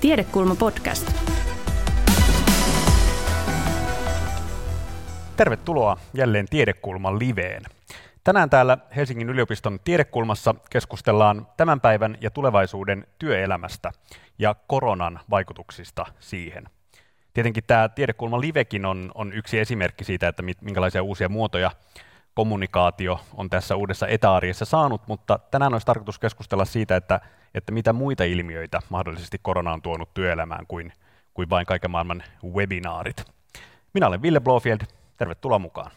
Tiedekulma podcast. Tervetuloa jälleen Tiedekulman liveen. Tänään täällä Helsingin yliopiston Tiedekulmassa keskustellaan tämän päivän ja tulevaisuuden työelämästä ja koronan vaikutuksista siihen. Tietenkin tämä Tiedekulman livekin on, on yksi esimerkki siitä, että minkälaisia uusia muotoja kommunikaatio on tässä uudessa etäarjessa saanut, mutta tänään olisi tarkoitus keskustella siitä, että, että mitä muita ilmiöitä mahdollisesti korona on tuonut työelämään kuin, kuin vain kaiken maailman webinaarit. Minä olen Ville Blofield, tervetuloa mukaan.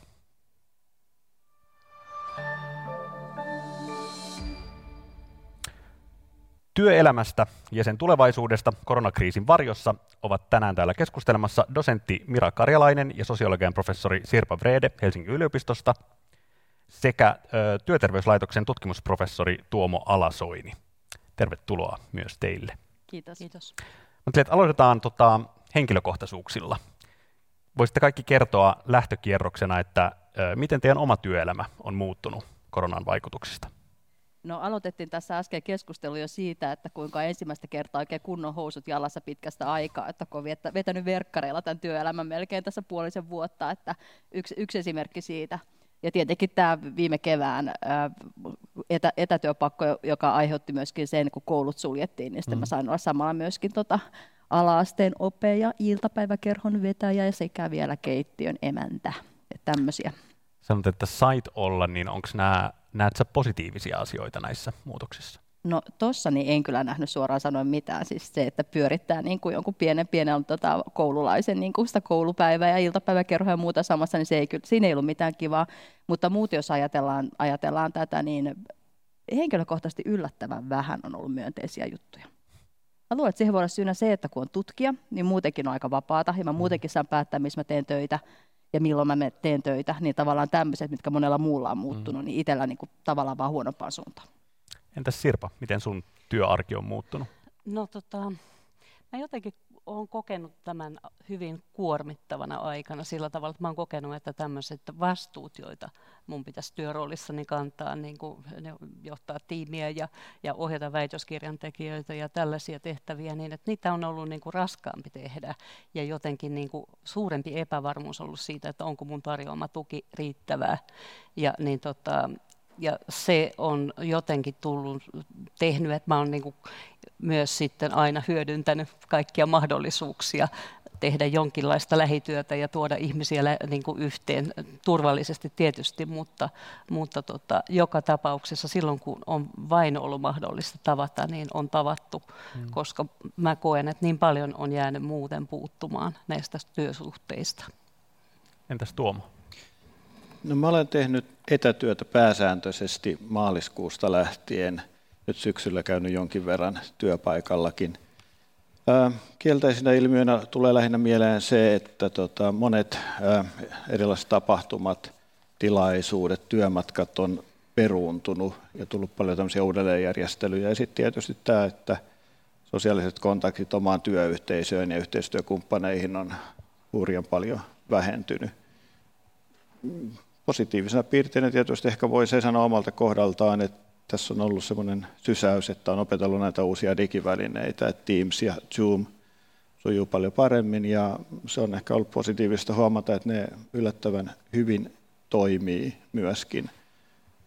Työelämästä ja sen tulevaisuudesta koronakriisin varjossa ovat tänään täällä keskustelemassa dosentti Mira Karjalainen ja sosiologian professori Sirpa Vrede Helsingin yliopistosta sekä ö, Työterveyslaitoksen tutkimusprofessori Tuomo Alasoini. Tervetuloa myös teille. Kiitos. Kiitos. Mutta aloitetaan tota, henkilökohtaisuuksilla. Voisitte kaikki kertoa lähtökierroksena, että ö, miten teidän oma työelämä on muuttunut koronan vaikutuksista? No aloitettiin tässä äsken keskustelu jo siitä, että kuinka ensimmäistä kertaa oikein kunnon housut jalassa pitkästä aikaa, että kun on vetänyt verkkareilla tämän työelämän melkein tässä puolisen vuotta, että yksi, yksi esimerkki siitä – ja tietenkin tämä viime kevään etä, etätyöpakko, joka aiheutti myöskin sen, kun koulut suljettiin, niin sitten mm. mä sain olla samalla myöskin tota ala-asteen ope- ja iltapäiväkerhon vetäjä ja sekä vielä keittiön emäntä. Tämmöisiä. Sanot, että sait olla, niin onko nämä, näet sä positiivisia asioita näissä muutoksissa? No tossa niin en kyllä nähnyt suoraan sanoen mitään. Siis se, että pyörittää niin kuin jonkun pienen pienen tota, koululaisen niin kuin sitä koulupäivää ja iltapäiväkerhoa ja muuta samassa, niin se ei, siinä ei ollut mitään kivaa. Mutta muuten jos ajatellaan, ajatellaan tätä, niin henkilökohtaisesti yllättävän vähän on ollut myönteisiä juttuja. Mä luulen, että siihen voi olla syynä se, että kun on tutkija, niin muutenkin on aika vapaata ja mä muutenkin saan päättää, missä mä teen töitä ja milloin mä teen töitä, niin tavallaan tämmöiset, mitkä monella muulla on muuttunut, mm. niin itsellä niin kuin tavallaan vaan huonompaan suuntaan. Entäs Sirpa, miten sun työarki on muuttunut? No tota, mä jotenkin olen kokenut tämän hyvin kuormittavana aikana sillä tavalla, että mä olen kokenut, että tämmöiset vastuut, joita mun pitäisi työroolissani kantaa, niin kuin ne johtaa tiimiä ja, ja ohjata väitöskirjan tekijöitä ja tällaisia tehtäviä, niin että niitä on ollut niin kuin raskaampi tehdä ja jotenkin niin kuin suurempi epävarmuus ollut siitä, että onko mun tarjoama tuki riittävää. Ja niin tota, ja se on jotenkin tullut, tehnyt, että mä olen niin myös sitten aina hyödyntänyt kaikkia mahdollisuuksia tehdä jonkinlaista lähityötä ja tuoda ihmisiä niin kuin yhteen turvallisesti tietysti, mutta, mutta tota, joka tapauksessa silloin, kun on vain ollut mahdollista tavata, niin on tavattu, hmm. koska mä koen, että niin paljon on jäänyt muuten puuttumaan näistä työsuhteista. Entäs Tuomo? No mä olen tehnyt etätyötä pääsääntöisesti maaliskuusta lähtien. Nyt syksyllä käynyt jonkin verran työpaikallakin. Kielteisenä ilmiönä tulee lähinnä mieleen se, että tota, monet erilaiset tapahtumat, tilaisuudet, työmatkat on peruuntunut ja tullut paljon tämmöisiä uudelleenjärjestelyjä. Ja sitten tietysti tämä, että sosiaaliset kontaktit omaan työyhteisöön ja yhteistyökumppaneihin on hurjan paljon vähentynyt positiivisena piirteinä tietysti ehkä voisi sanoa omalta kohdaltaan, että tässä on ollut semmoinen sysäys, että on opetellut näitä uusia digivälineitä, että Teams ja Zoom sujuu paljon paremmin ja se on ehkä ollut positiivista huomata, että ne yllättävän hyvin toimii myöskin.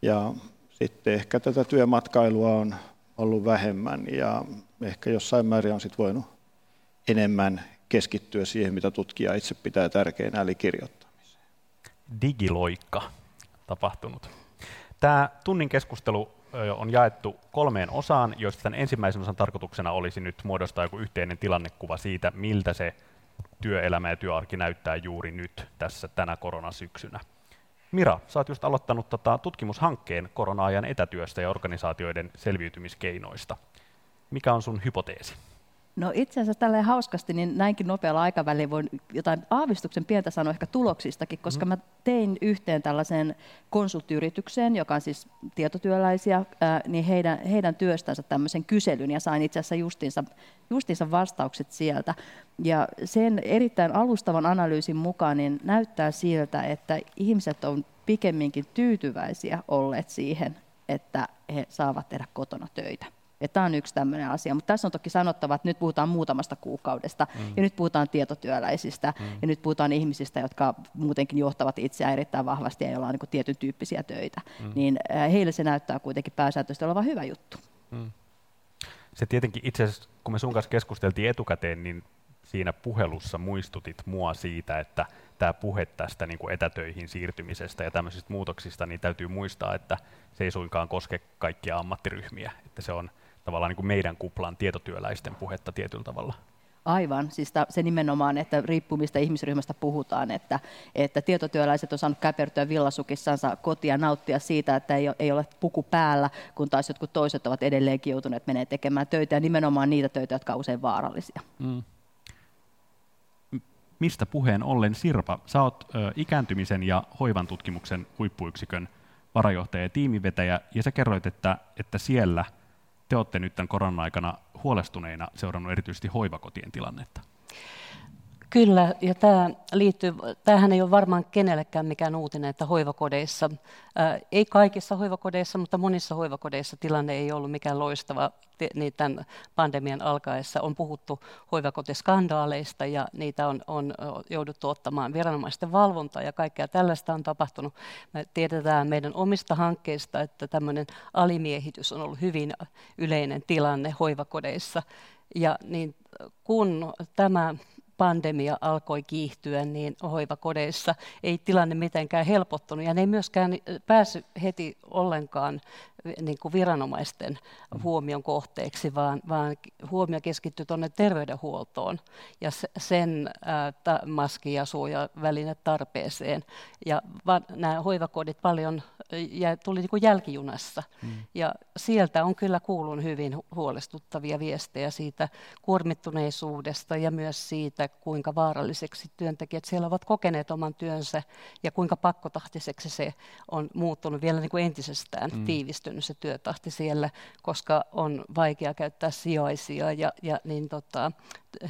Ja sitten ehkä tätä työmatkailua on ollut vähemmän ja ehkä jossain määrin on sitten voinut enemmän keskittyä siihen, mitä tutkija itse pitää tärkeänä, eli kirjoittaa digiloikka tapahtunut. Tämä tunnin keskustelu on jaettu kolmeen osaan, joista tämän ensimmäisen osan tarkoituksena olisi nyt muodostaa joku yhteinen tilannekuva siitä, miltä se työelämä ja työarki näyttää juuri nyt tässä tänä koronasyksynä. Mira, sä oot just aloittanut tota tutkimushankkeen korona-ajan etätyöstä ja organisaatioiden selviytymiskeinoista. Mikä on sun hypoteesi? No itse asiassa tälleen hauskasti, niin näinkin nopealla aikavälillä voin jotain aavistuksen pientä sanoa ehkä tuloksistakin, koska mm. mä tein yhteen tällaisen konsulttiyritykseen, joka on siis tietotyöläisiä, ää, niin heidän, heidän työstänsä tämmöisen kyselyn ja sain itse asiassa justiinsa, justiinsa vastaukset sieltä. Ja sen erittäin alustavan analyysin mukaan niin näyttää siltä, että ihmiset on pikemminkin tyytyväisiä olleet siihen, että he saavat tehdä kotona töitä. Tämä on yksi tämmöinen asia, mutta tässä on toki sanottava, että nyt puhutaan muutamasta kuukaudesta mm. ja nyt puhutaan tietotyöläisistä mm. ja nyt puhutaan ihmisistä, jotka muutenkin johtavat itseään erittäin vahvasti ja joilla on niin tietyn tyyppisiä töitä. Mm. Niin heille se näyttää kuitenkin pääsääntöisesti olevan hyvä juttu. Mm. Se tietenkin itse asiassa, kun me sun kanssa keskusteltiin etukäteen, niin siinä puhelussa muistutit mua siitä, että tämä puhe tästä niin kuin etätöihin siirtymisestä ja tämmöisistä muutoksista, niin täytyy muistaa, että se ei suinkaan koske kaikkia ammattiryhmiä, että se on tavallaan niin kuin meidän kuplan tietotyöläisten puhetta tietyllä tavalla. Aivan, siis se nimenomaan, että riippuu mistä ihmisryhmästä puhutaan, että, että tietotyöläiset on saanut käpertyä villasukissansa kotia ja nauttia siitä, että ei ole, ei ole puku päällä, kun taas jotkut toiset ovat edelleenkin joutuneet menee tekemään töitä ja nimenomaan niitä töitä, jotka ovat usein vaarallisia. Mm. Mistä puheen ollen Sirpa, sä oot ö, ikääntymisen ja hoivan tutkimuksen huippuyksikön varajohtaja ja tiimivetäjä, ja sä kerroit, että, että siellä – te olette nyt tämän koronan aikana huolestuneina seurannut erityisesti hoivakotien tilannetta. Kyllä, ja tämä liittyy, tämähän ei ole varmaan kenellekään mikään uutinen, että hoivakodeissa, ää, ei kaikissa hoivakodeissa, mutta monissa hoivakodeissa tilanne ei ollut mikään loistava niin tämän pandemian alkaessa. On puhuttu hoivakotiskandaaleista ja niitä on, on jouduttu ottamaan viranomaisten valvontaa ja kaikkea tällaista on tapahtunut. Me tiedetään meidän omista hankkeista, että tämmöinen alimiehitys on ollut hyvin yleinen tilanne hoivakodeissa. Ja niin kun tämä pandemia alkoi kiihtyä, niin hoivakodeissa ei tilanne mitenkään helpottunut. Ja ne ei myöskään päässyt heti ollenkaan niin kuin viranomaisten mm. huomion kohteeksi, vaan, vaan huomio keskittyi tuonne terveydenhuoltoon ja sen ää, maski- ja suojaväline tarpeeseen. Ja va, nämä hoivakodit paljon ja tuli niin kuin jälkijunassa. Mm. Ja sieltä on kyllä kuulun hyvin huolestuttavia viestejä siitä kuormittuneisuudesta ja myös siitä, kuinka vaaralliseksi työntekijät siellä ovat kokeneet oman työnsä ja kuinka pakkotahtiseksi se on muuttunut vielä niin kuin entisestään mm. tiivistynyt se työtahti siellä, koska on vaikea käyttää sijaisia ja, ja niin tota,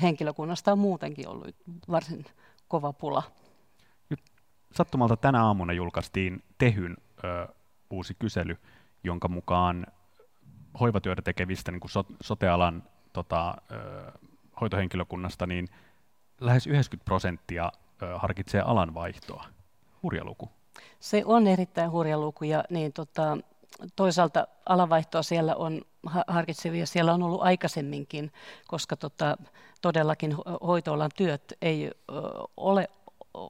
henkilökunnasta on muutenkin ollut varsin kova pula. Sattumalta tänä aamuna julkaistiin Tehyn ö, uusi kysely, jonka mukaan hoivatyötä tekevistä niin kuin so, sotealan tota, ö, hoitohenkilökunnasta, niin lähes 90 prosenttia ö, harkitsee alan vaihtoa. Hurja luku. Se on erittäin hurja luku ja niin, tota, toisaalta alanvaihtoa siellä on harkitsevia, siellä on ollut aikaisemminkin, koska tota, todellakin hoitoalan työt ei ole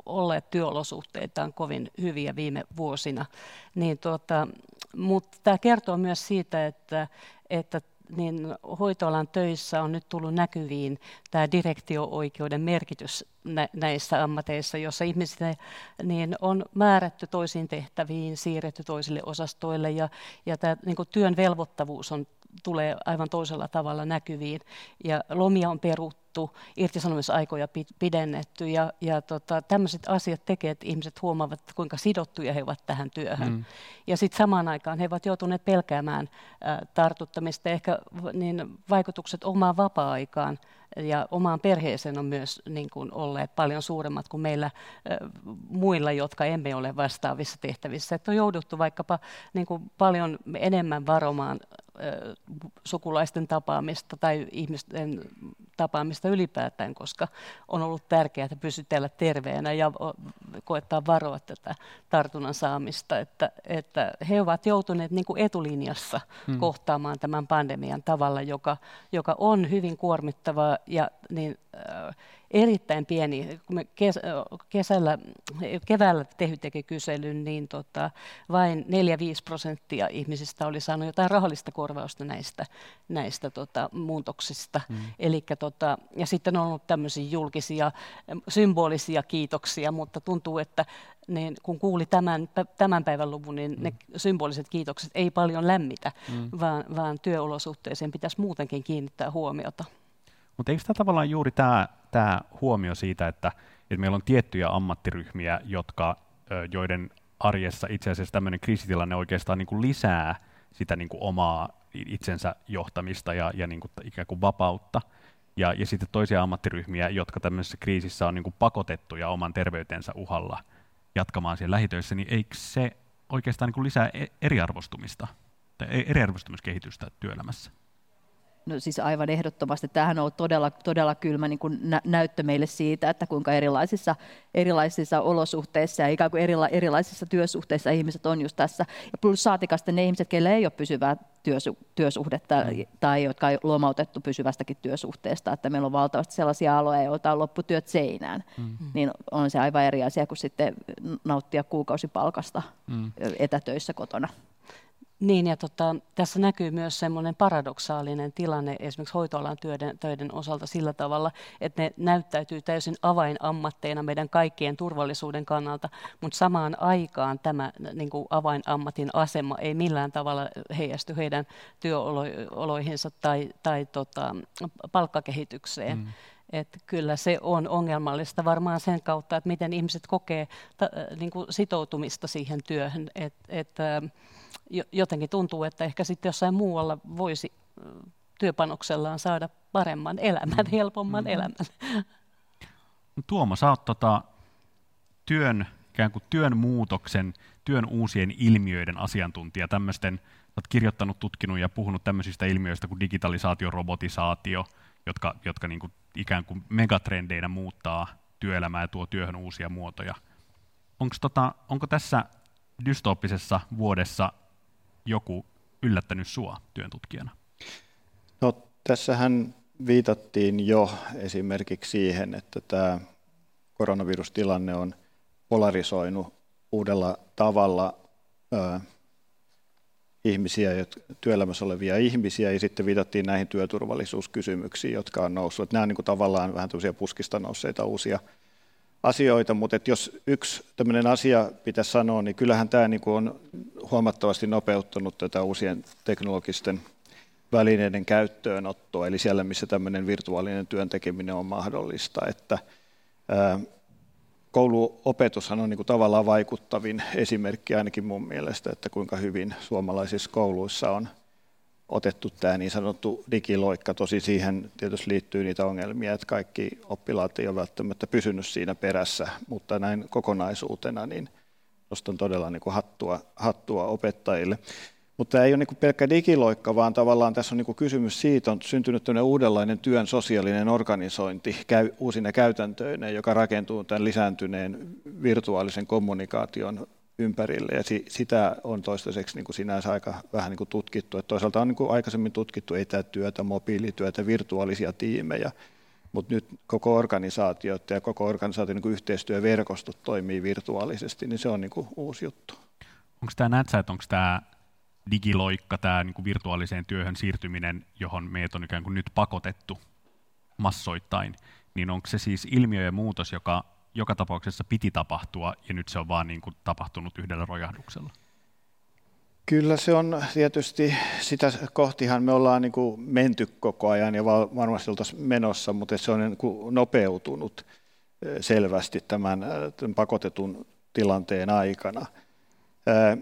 olleet työolosuhteitaan kovin hyviä viime vuosina. Niin tuota, mutta tämä kertoo myös siitä, että, että niin hoitoalan töissä on nyt tullut näkyviin tämä direktio-oikeuden merkitys näissä ammateissa, jossa ihmiset niin on määrätty toisiin tehtäviin, siirretty toisille osastoille ja, ja tämä niin työn velvoittavuus on, tulee aivan toisella tavalla näkyviin ja lomia on peruttu irtisanomisaikoja pidennetty ja, ja tota, tämmöiset asiat tekee, että ihmiset huomaavat, kuinka sidottuja he ovat tähän työhön. Mm. Ja sitten samaan aikaan he ovat joutuneet pelkäämään ä, tartuttamista, ehkä niin vaikutukset omaan vapaa-aikaan ja omaan perheeseen on myös niin kuin olleet paljon suuremmat kuin meillä ä, muilla, jotka emme ole vastaavissa tehtävissä. Että on jouduttu vaikkapa niin kuin paljon enemmän varomaan sukulaisten tapaamista tai ihmisten tapaamista ylipäätään, koska on ollut tärkeää pysytellä terveenä ja koettaa varoa tätä tartunnan saamista. Että, että he ovat joutuneet niin kuin etulinjassa hmm. kohtaamaan tämän pandemian tavalla, joka, joka on hyvin kuormittavaa ja niin, äh, erittäin pieni. Kun me kesällä, keväällä Tehy teki kyselyn, niin tota, vain 4-5 prosenttia ihmisistä oli saanut jotain rahallista korvausta näistä, näistä tota, muutoksista. Mm. Elikkä, tota, ja sitten on ollut tämmöisiä julkisia, symbolisia kiitoksia, mutta tuntuu, että niin kun kuuli tämän, tämän päivän luvun, niin mm. ne symboliset kiitokset ei paljon lämmitä, mm. vaan, vaan työolosuhteeseen pitäisi muutenkin kiinnittää huomiota. Mutta eikö tämä tavallaan juuri tämä, tämä huomio siitä, että, että meillä on tiettyjä ammattiryhmiä, jotka, joiden arjessa itse asiassa tämmöinen kriisitilanne oikeastaan niin kuin lisää sitä niin kuin omaa itsensä johtamista ja, ja niin kuin ikään kuin vapautta. Ja, ja sitten toisia ammattiryhmiä, jotka tämmöisessä kriisissä on niin kuin pakotettuja oman terveytensä uhalla jatkamaan siellä lähitöissä, niin eikö se oikeastaan niin kuin lisää e-, eriarvostumista tai e-, eriarvostumiskehitystä työelämässä? No siis aivan ehdottomasti. Tämähän on todella, todella kylmä niin kuin nä- näyttö meille siitä, että kuinka erilaisissa, erilaisissa olosuhteissa ja ikään kuin erila- erilaisissa työsuhteissa ihmiset on just tässä. Ja plus saatikasta ne ihmiset, keillä ei ole pysyvää työsu- työsuhdetta mm. tai jotka on lomautettu pysyvästäkin työsuhteesta, että meillä on valtavasti sellaisia aloja, joilta on lopputyöt seinään, mm. niin on se aivan eri asia kuin sitten nauttia kuukausipalkasta mm. etätöissä kotona. Niin, ja tota, tässä näkyy myös semmoinen paradoksaalinen tilanne esimerkiksi hoitoalan töiden, töiden osalta sillä tavalla, että ne näyttäytyy täysin avainammatteina meidän kaikkien turvallisuuden kannalta, mutta samaan aikaan tämä niin kuin avainammatin asema ei millään tavalla heijastu heidän työoloihinsa tai, tai tota, palkkakehitykseen. Mm. Että kyllä se on ongelmallista varmaan sen kautta, että miten ihmiset kokee ta, niin kuin sitoutumista siihen työhön. Että, että jotenkin tuntuu, että ehkä sitten jossain muualla voisi työpanoksellaan saada paremman elämän, mm. helpomman mm. elämän. No, Tuomo, sä oot tota, työn, ikään kuin työn muutoksen, työn uusien ilmiöiden asiantuntija, tämmöisten, olet kirjoittanut, tutkinut ja puhunut tämmöisistä ilmiöistä kuin digitalisaatio, robotisaatio, jotka, jotka niin kuin ikään kuin megatrendeinä muuttaa työelämää ja tuo työhön uusia muotoja. Onko, tota, onko tässä dystooppisessa vuodessa joku yllättänyt sua työntutkijana? No, tässähän viitattiin jo esimerkiksi siihen, että tämä koronavirustilanne on polarisoinut uudella tavalla ö, ihmisiä, työelämässä olevia ihmisiä, ja sitten viitattiin näihin työturvallisuuskysymyksiin, jotka on noussut. Nämä on niin kuin tavallaan vähän puskista nousseita uusia asioita, mutta että jos yksi tämmöinen asia pitäisi sanoa, niin kyllähän tämä niin on huomattavasti nopeuttanut tätä uusien teknologisten välineiden käyttöönottoa, eli siellä, missä tämmöinen virtuaalinen työn tekeminen on mahdollista. Että, kouluopetushan on niin kuin tavallaan vaikuttavin esimerkki ainakin mun mielestä, että kuinka hyvin suomalaisissa kouluissa on otettu tämä niin sanottu digiloikka. Tosi siihen tietysti liittyy niitä ongelmia, että kaikki oppilaat ei ole välttämättä pysynyt siinä perässä, mutta näin kokonaisuutena niin nostan todella niin kuin hattua, hattua opettajille. Mutta tämä ei ole niin pelkkä digiloikka, vaan tavallaan tässä on niin kysymys siitä, on syntynyt uudenlainen työn sosiaalinen organisointi uusina käytäntöinä, joka rakentuu tämän lisääntyneen virtuaalisen kommunikaation ympärille ja si, sitä on toistaiseksi niin kuin sinänsä aika vähän niin kuin tutkittu. Että toisaalta on niin kuin aikaisemmin tutkittu etätyötä, mobiilityötä, virtuaalisia tiimejä, mutta nyt koko organisaatiot ja koko organisaation niin yhteistyöverkostot toimii virtuaalisesti, niin se on niin kuin uusi juttu. Onko tämä, näet että onko tämä digiloikka, tämä niin kuin virtuaaliseen työhön siirtyminen, johon meidät on ikään kuin nyt pakotettu massoittain, niin onko se siis ilmiö ja muutos, joka joka tapauksessa piti tapahtua, ja nyt se on vaan niin kuin tapahtunut yhdellä rojahduksella? Kyllä se on tietysti, sitä kohtihan me ollaan niin kuin menty koko ajan ja varmasti oltaisiin menossa, mutta se on niin kuin nopeutunut selvästi tämän, tämän pakotetun tilanteen aikana.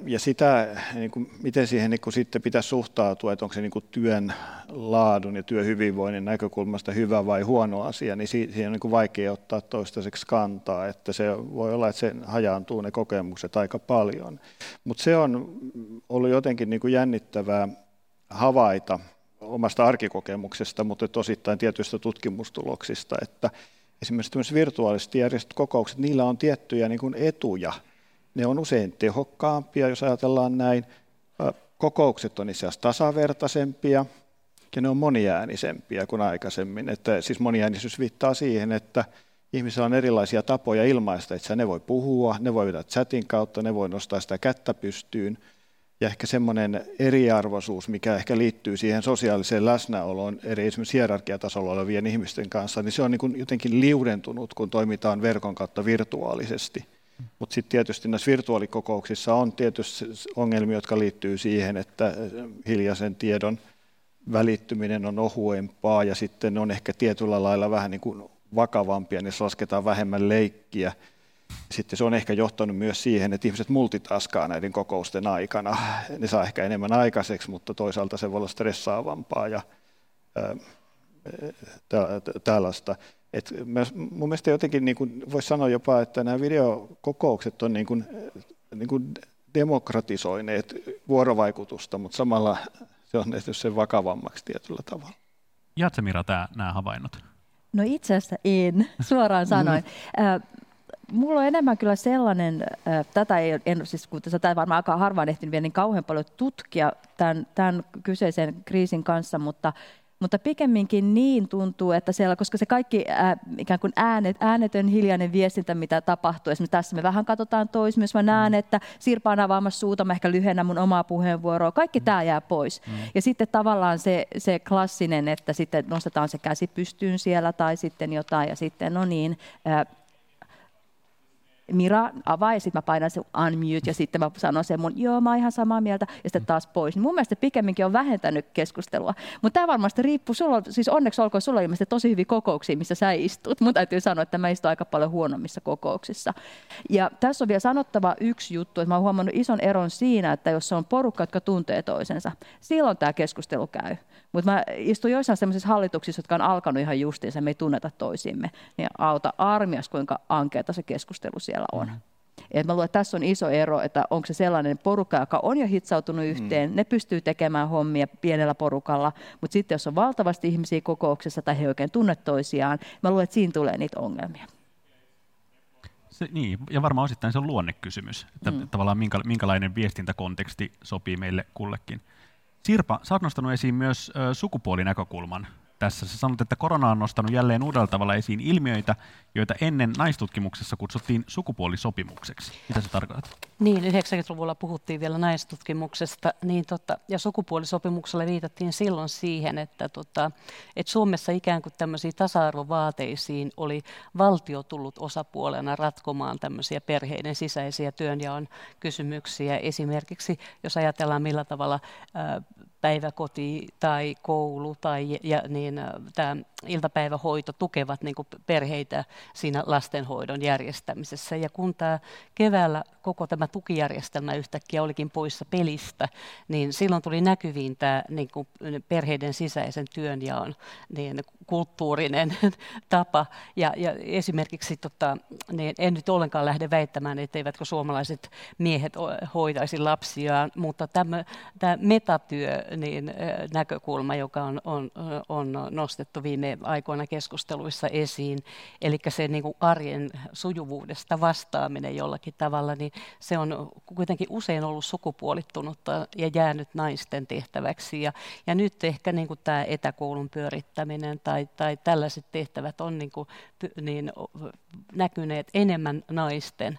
Ja sitä, niin kuin, miten siihen niin kuin sitten pitäisi suhtautua, että onko se niin kuin työn laadun ja työhyvinvoinnin näkökulmasta hyvä vai huono asia, niin siihen on niin kuin vaikea ottaa toistaiseksi kantaa, että se voi olla, että se hajaantuu ne kokemukset aika paljon. Mutta se on ollut jotenkin niin kuin jännittävää havaita omasta arkikokemuksesta, mutta osittain tietyistä tutkimustuloksista, että esimerkiksi virtuaalisesti järjestöt kokoukset, niillä on tiettyjä niin kuin etuja – ne on usein tehokkaampia, jos ajatellaan näin. Kokoukset on itse asiassa tasavertaisempia ja ne on moniäänisempiä kuin aikaisemmin. Että, siis moniäänisyys viittaa siihen, että ihmisillä on erilaisia tapoja ilmaista, että ne voi puhua, ne voi chatin kautta, ne voi nostaa sitä kättä pystyyn. Ja ehkä semmoinen eriarvoisuus, mikä ehkä liittyy siihen sosiaaliseen läsnäoloon eri esimerkiksi hierarkiatasolla olevien ihmisten kanssa, niin se on niin kuin jotenkin liudentunut, kun toimitaan verkon kautta virtuaalisesti. Mutta sitten tietysti näissä virtuaalikokouksissa on tietysti ongelmia, jotka liittyy siihen, että hiljaisen tiedon välittyminen on ohuempaa ja sitten on ehkä tietyllä lailla vähän niin kuin vakavampia, niin lasketaan vähemmän leikkiä. Sitten se on ehkä johtanut myös siihen, että ihmiset multitaskaa näiden kokousten aikana. Ne saa ehkä enemmän aikaiseksi, mutta toisaalta se voi olla stressaavampaa ja tällaista. Et mun mielestä jotenkin niin kuin voisi sanoa jopa, että nämä videokokoukset on niin kuin, niin kuin demokratisoineet vuorovaikutusta, mutta samalla se on tehty sen vakavammaksi tietyllä tavalla. Jaatko Mira tää, nämä havainnot? No itse asiassa en, suoraan sanoin. Mm. Mulla on enemmän kyllä sellainen, tätä ei en, siis kun tätä varmaan aika harvaan ehtinyt vielä niin kauhean paljon tutkia tämän, tämän kyseisen kriisin kanssa, mutta mutta pikemminkin niin tuntuu, että siellä, koska se kaikki ää, ikään kuin äänet, äänetön hiljainen viestintä, mitä tapahtuu, esimerkiksi tässä me vähän katsotaan tois, myös mä näen, mm. että Sirpa on avaamassa suuta, mä ehkä lyhennän mun omaa puheenvuoroa, kaikki mm. tämä jää pois. Mm. Ja sitten tavallaan se, se klassinen, että sitten nostetaan se käsi pystyyn siellä tai sitten jotain ja sitten no niin, ää, Mira avaa ja sitten mä painan sen unmute ja sitten mä sanon sen mun, joo mä oon ihan samaa mieltä ja sitten taas pois. Niin mun mielestä pikemminkin on vähentänyt keskustelua. Mutta tämä varmasti riippuu, sulla, siis onneksi olkoon sulla ilmeisesti tosi hyviä kokouksia, missä sä istut. Mun täytyy sanoa, että mä istun aika paljon huonommissa kokouksissa. Ja tässä on vielä sanottava yksi juttu, että mä oon huomannut ison eron siinä, että jos on porukka, jotka tuntee toisensa, silloin tämä keskustelu käy. Mutta mä istun joissain sellaisissa hallituksissa, jotka on alkanut ihan justiinsa, me ei tunneta toisimme, niin auta armias, kuinka ankeata se keskustelu siellä on. Mm. Et mä luulen, että tässä on iso ero, että onko se sellainen porukka, joka on jo hitsautunut yhteen, mm. ne pystyy tekemään hommia pienellä porukalla, mutta sitten jos on valtavasti ihmisiä kokouksessa tai he oikein tunne toisiaan, mä luulen, että siinä tulee niitä ongelmia. Se, niin, ja varmaan osittain se on luonnekysymys, että mm. tavallaan minkä, minkälainen viestintäkonteksti sopii meille kullekin. Sirpa, sä oot nostanut esiin myös sukupuolinäkökulman tässä. Sä sanot, että korona on nostanut jälleen uudella tavalla esiin ilmiöitä, joita ennen naistutkimuksessa kutsuttiin sukupuolisopimukseksi. Mitä se tarkoittaa? Niin, 90-luvulla puhuttiin vielä naistutkimuksesta, niin tota, ja sukupuolisopimuksella viitattiin silloin siihen, että, tota, että Suomessa ikään kuin tämmöisiin tasa-arvovaateisiin oli valtio tullut osapuolena ratkomaan tämmöisiä perheiden sisäisiä työnjaon kysymyksiä. Esimerkiksi, jos ajatellaan millä tavalla ää, päiväkoti tai koulu tai ja, niin, tämä iltapäivähoito tukevat niin kuin perheitä siinä lastenhoidon järjestämisessä. Ja kun tämä keväällä koko tämä tukijärjestelmä yhtäkkiä olikin poissa pelistä, niin silloin tuli näkyviin tämä niin kuin perheiden sisäisen työnjaon niin kulttuurinen tapa. Ja, ja esimerkiksi tota, niin en nyt ollenkaan lähde väittämään, etteivätkö suomalaiset miehet hoitaisi lapsiaan, mutta tämä, tämä metatyö niin, näkökulma, joka on, on, on nostettu viime aikoina keskusteluissa esiin, eli se niin kuin arjen sujuvuudesta vastaaminen jollakin tavalla, niin se on kuitenkin usein ollut sukupuolittunutta ja jäänyt naisten tehtäväksi. Ja, ja nyt ehkä niin kuin tämä etäkoulun pyörittäminen tai, tai tällaiset tehtävät on niin kuin, niin, näkyneet enemmän naisten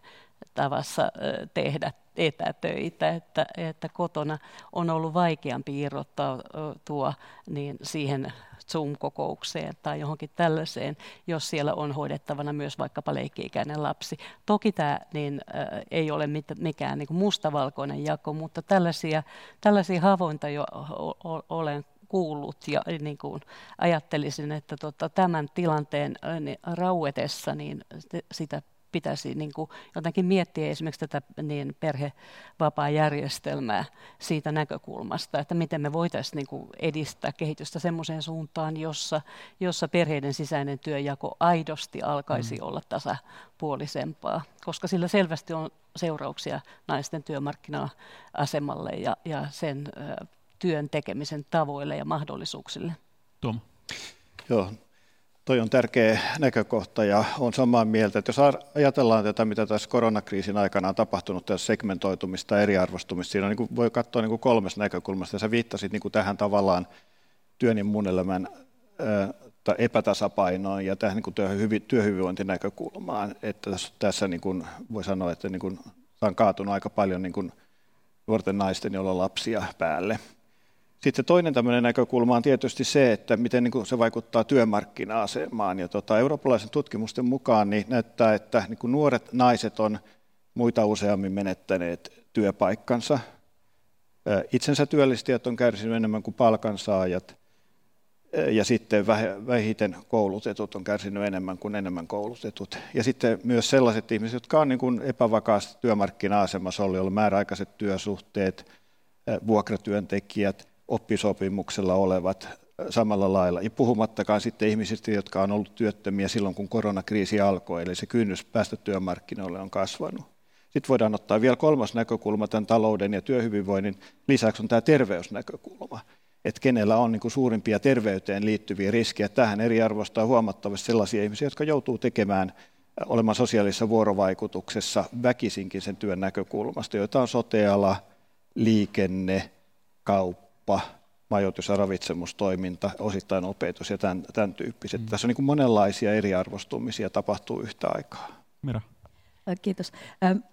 tavassa tehdä etätöitä, että, että kotona on ollut vaikeampi irrottaa tuo niin siihen Zoom-kokoukseen tai johonkin tällaiseen, jos siellä on hoidettavana myös vaikkapa leikki-ikäinen lapsi. Toki tämä niin, äh, ei ole mit, mikään niin mustavalkoinen jako, mutta tällaisia, tällaisia havaintoja jo olen kuullut ja niin kuin ajattelisin, että tota, tämän tilanteen niin, rauetessa niin sitä pitäisi niin kuin jotenkin miettiä esimerkiksi tätä niin perhevapaa-järjestelmää siitä näkökulmasta, että miten me voitaisiin niin kuin edistää kehitystä semmoiseen suuntaan, jossa, jossa perheiden sisäinen työjako aidosti alkaisi mm. olla tasapuolisempaa, koska sillä selvästi on seurauksia naisten työmarkkina-asemalle ja, ja sen työn tekemisen tavoille ja mahdollisuuksille. Tom. Joo, Toi on tärkeä näkökohta ja on samaa mieltä, että jos ajatellaan tätä, mitä tässä koronakriisin aikana on tapahtunut, tässä segmentoitumista, eriarvostumista, siinä niin kuin voi katsoa niin kuin kolmesta näkökulmasta. Sä viittasit niin tähän tavallaan työn ja elämän epätasapainoon ja tähän niin kuin työhyvinvointinäkökulmaan, että tässä, tässä niin kuin voi sanoa, että niin kuin on kaatunut aika paljon niin kuin nuorten naisten, joilla on lapsia päälle. Sitten toinen tämmöinen näkökulma on tietysti se, että miten niin kuin se vaikuttaa työmarkkina-asemaan. Ja tota, eurooppalaisen tutkimusten mukaan niin näyttää, että niin kuin nuoret naiset on muita useammin menettäneet työpaikkansa. Itsensä työllistäjät on kärsinyt enemmän kuin palkansaajat. Ja sitten vähiten koulutetut on kärsinyt enemmän kuin enemmän koulutetut. Ja sitten myös sellaiset ihmiset, jotka on niin epävakaassa työmarkkina-asemassa, oli määräaikaiset työsuhteet, vuokratyöntekijät – oppisopimuksella olevat samalla lailla. Ja puhumattakaan sitten ihmisistä, jotka on ollut työttömiä silloin, kun koronakriisi alkoi, eli se kynnys päästä työmarkkinoille on kasvanut. Sitten voidaan ottaa vielä kolmas näkökulma tämän talouden ja työhyvinvoinnin lisäksi on tämä terveysnäkökulma. että kenellä on niin suurimpia terveyteen liittyviä riskejä. Tähän eriarvoistaa huomattavasti sellaisia ihmisiä, jotka joutuu tekemään olemaan sosiaalisessa vuorovaikutuksessa väkisinkin sen työn näkökulmasta, joita on soteala, liikenne, kauppa, majoitus- ja ravitsemustoiminta, osittain opetus ja tämän, tämän tyyppiset. Mm. Tässä on niin kuin monenlaisia eriarvostumisia tapahtuu yhtä aikaa. Mira. Kiitos.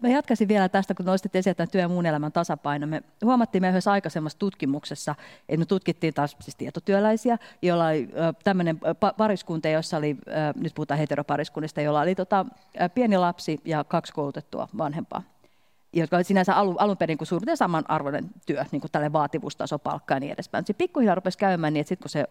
Mä jatkaisin vielä tästä, kun nostit esille tämän työn ja muun elämän tasapaino. Me huomattiin me yhdessä aikaisemmassa tutkimuksessa, että me tutkittiin taas siis tietotyöläisiä, joilla oli tämmöinen pariskunta, jossa oli, nyt puhutaan heteropariskunnista, jolla oli tota, pieni lapsi ja kaksi koulutettua vanhempaa jotka oli sinänsä alun, alun perin kuin suurin samanarvoinen työ, niin kuin tälle vaativuustaso, palkka ja niin edespäin. Sitten pikkuhiljaa rupesi käymään niin, että sitten kun se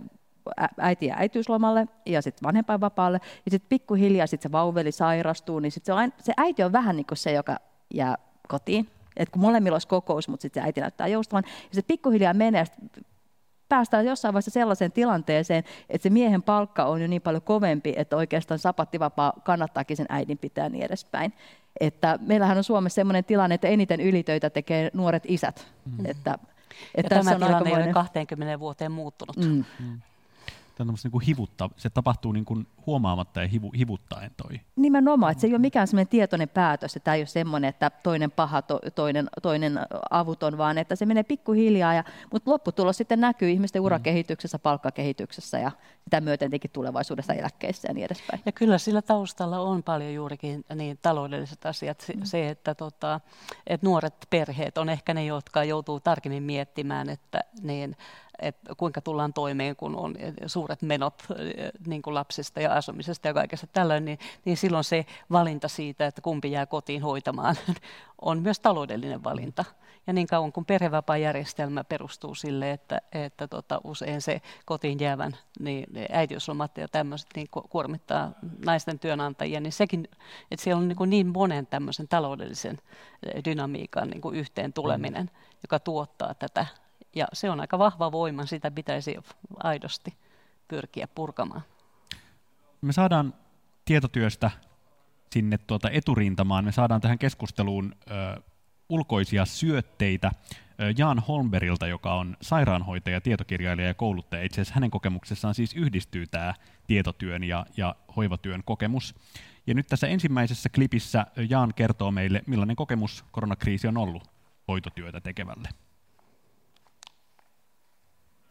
äiti ja äitiyslomalle ja sitten vanhempainvapaalle. Ja sitten pikkuhiljaa sit se vauveli sairastuu, niin sit se, on, se äiti on vähän niin kuin se, joka jää kotiin. Et kun molemmilla olisi kokous, mutta sitten se äiti näyttää joustavan. Ja se pikkuhiljaa menee, päästään jossain vaiheessa sellaiseen tilanteeseen, että se miehen palkka on jo niin paljon kovempi, että oikeastaan sapattivapaa kannattaakin sen äidin pitää niin edespäin. Että meillähän on Suomessa sellainen tilanne, että eniten ylitöitä tekee nuoret isät. Mm. Että, että ja tämä tilanne aikamoinen... ei ole 20 vuoteen muuttunut. Mm. Mm on niin kuin hivutta, se tapahtuu niin kuin huomaamatta ja hivu, hivuttaen toi. Nimenomaan, että se ei ole mikään semmoinen tietoinen päätös, että tämä ei ole semmoinen, että toinen paha, to, toinen, toinen avuton, vaan että se menee pikkuhiljaa, ja, mutta lopputulos sitten näkyy ihmisten mm. urakehityksessä, palkkakehityksessä ja sitä myöten tietenkin tulevaisuudessa eläkkeissä ja niin edespäin. Ja kyllä sillä taustalla on paljon juurikin niin taloudelliset asiat. Mm. Se, että, tota, että nuoret perheet on ehkä ne, jotka joutuu tarkemmin miettimään, että niin, että kuinka tullaan toimeen, kun on suuret menot niin kuin lapsista ja asumisesta ja kaikesta tällöin, niin, niin silloin se valinta siitä, että kumpi jää kotiin hoitamaan, on myös taloudellinen valinta. Ja niin kauan kuin perhevapaajärjestelmä perustuu sille, että, että tota, usein se kotiin jäävän niin äitiyslomat ja tämmöiset niin kuormittaa naisten työnantajia, niin sekin, että siellä on niin, niin monen tämmöisen taloudellisen dynamiikan niin kuin yhteen tuleminen, mm. joka tuottaa tätä ja se on aika vahva voima, sitä pitäisi aidosti pyrkiä purkamaan. Me saadaan tietotyöstä sinne tuota eturintamaan, me saadaan tähän keskusteluun ö, ulkoisia syötteitä ö, Jan Holmberilta, joka on sairaanhoitaja, tietokirjailija ja kouluttaja. Itse asiassa hänen kokemuksessaan siis yhdistyy tämä tietotyön ja, ja hoivatyön kokemus. Ja nyt tässä ensimmäisessä klipissä Jaan kertoo meille, millainen kokemus koronakriisi on ollut hoitotyötä tekevälle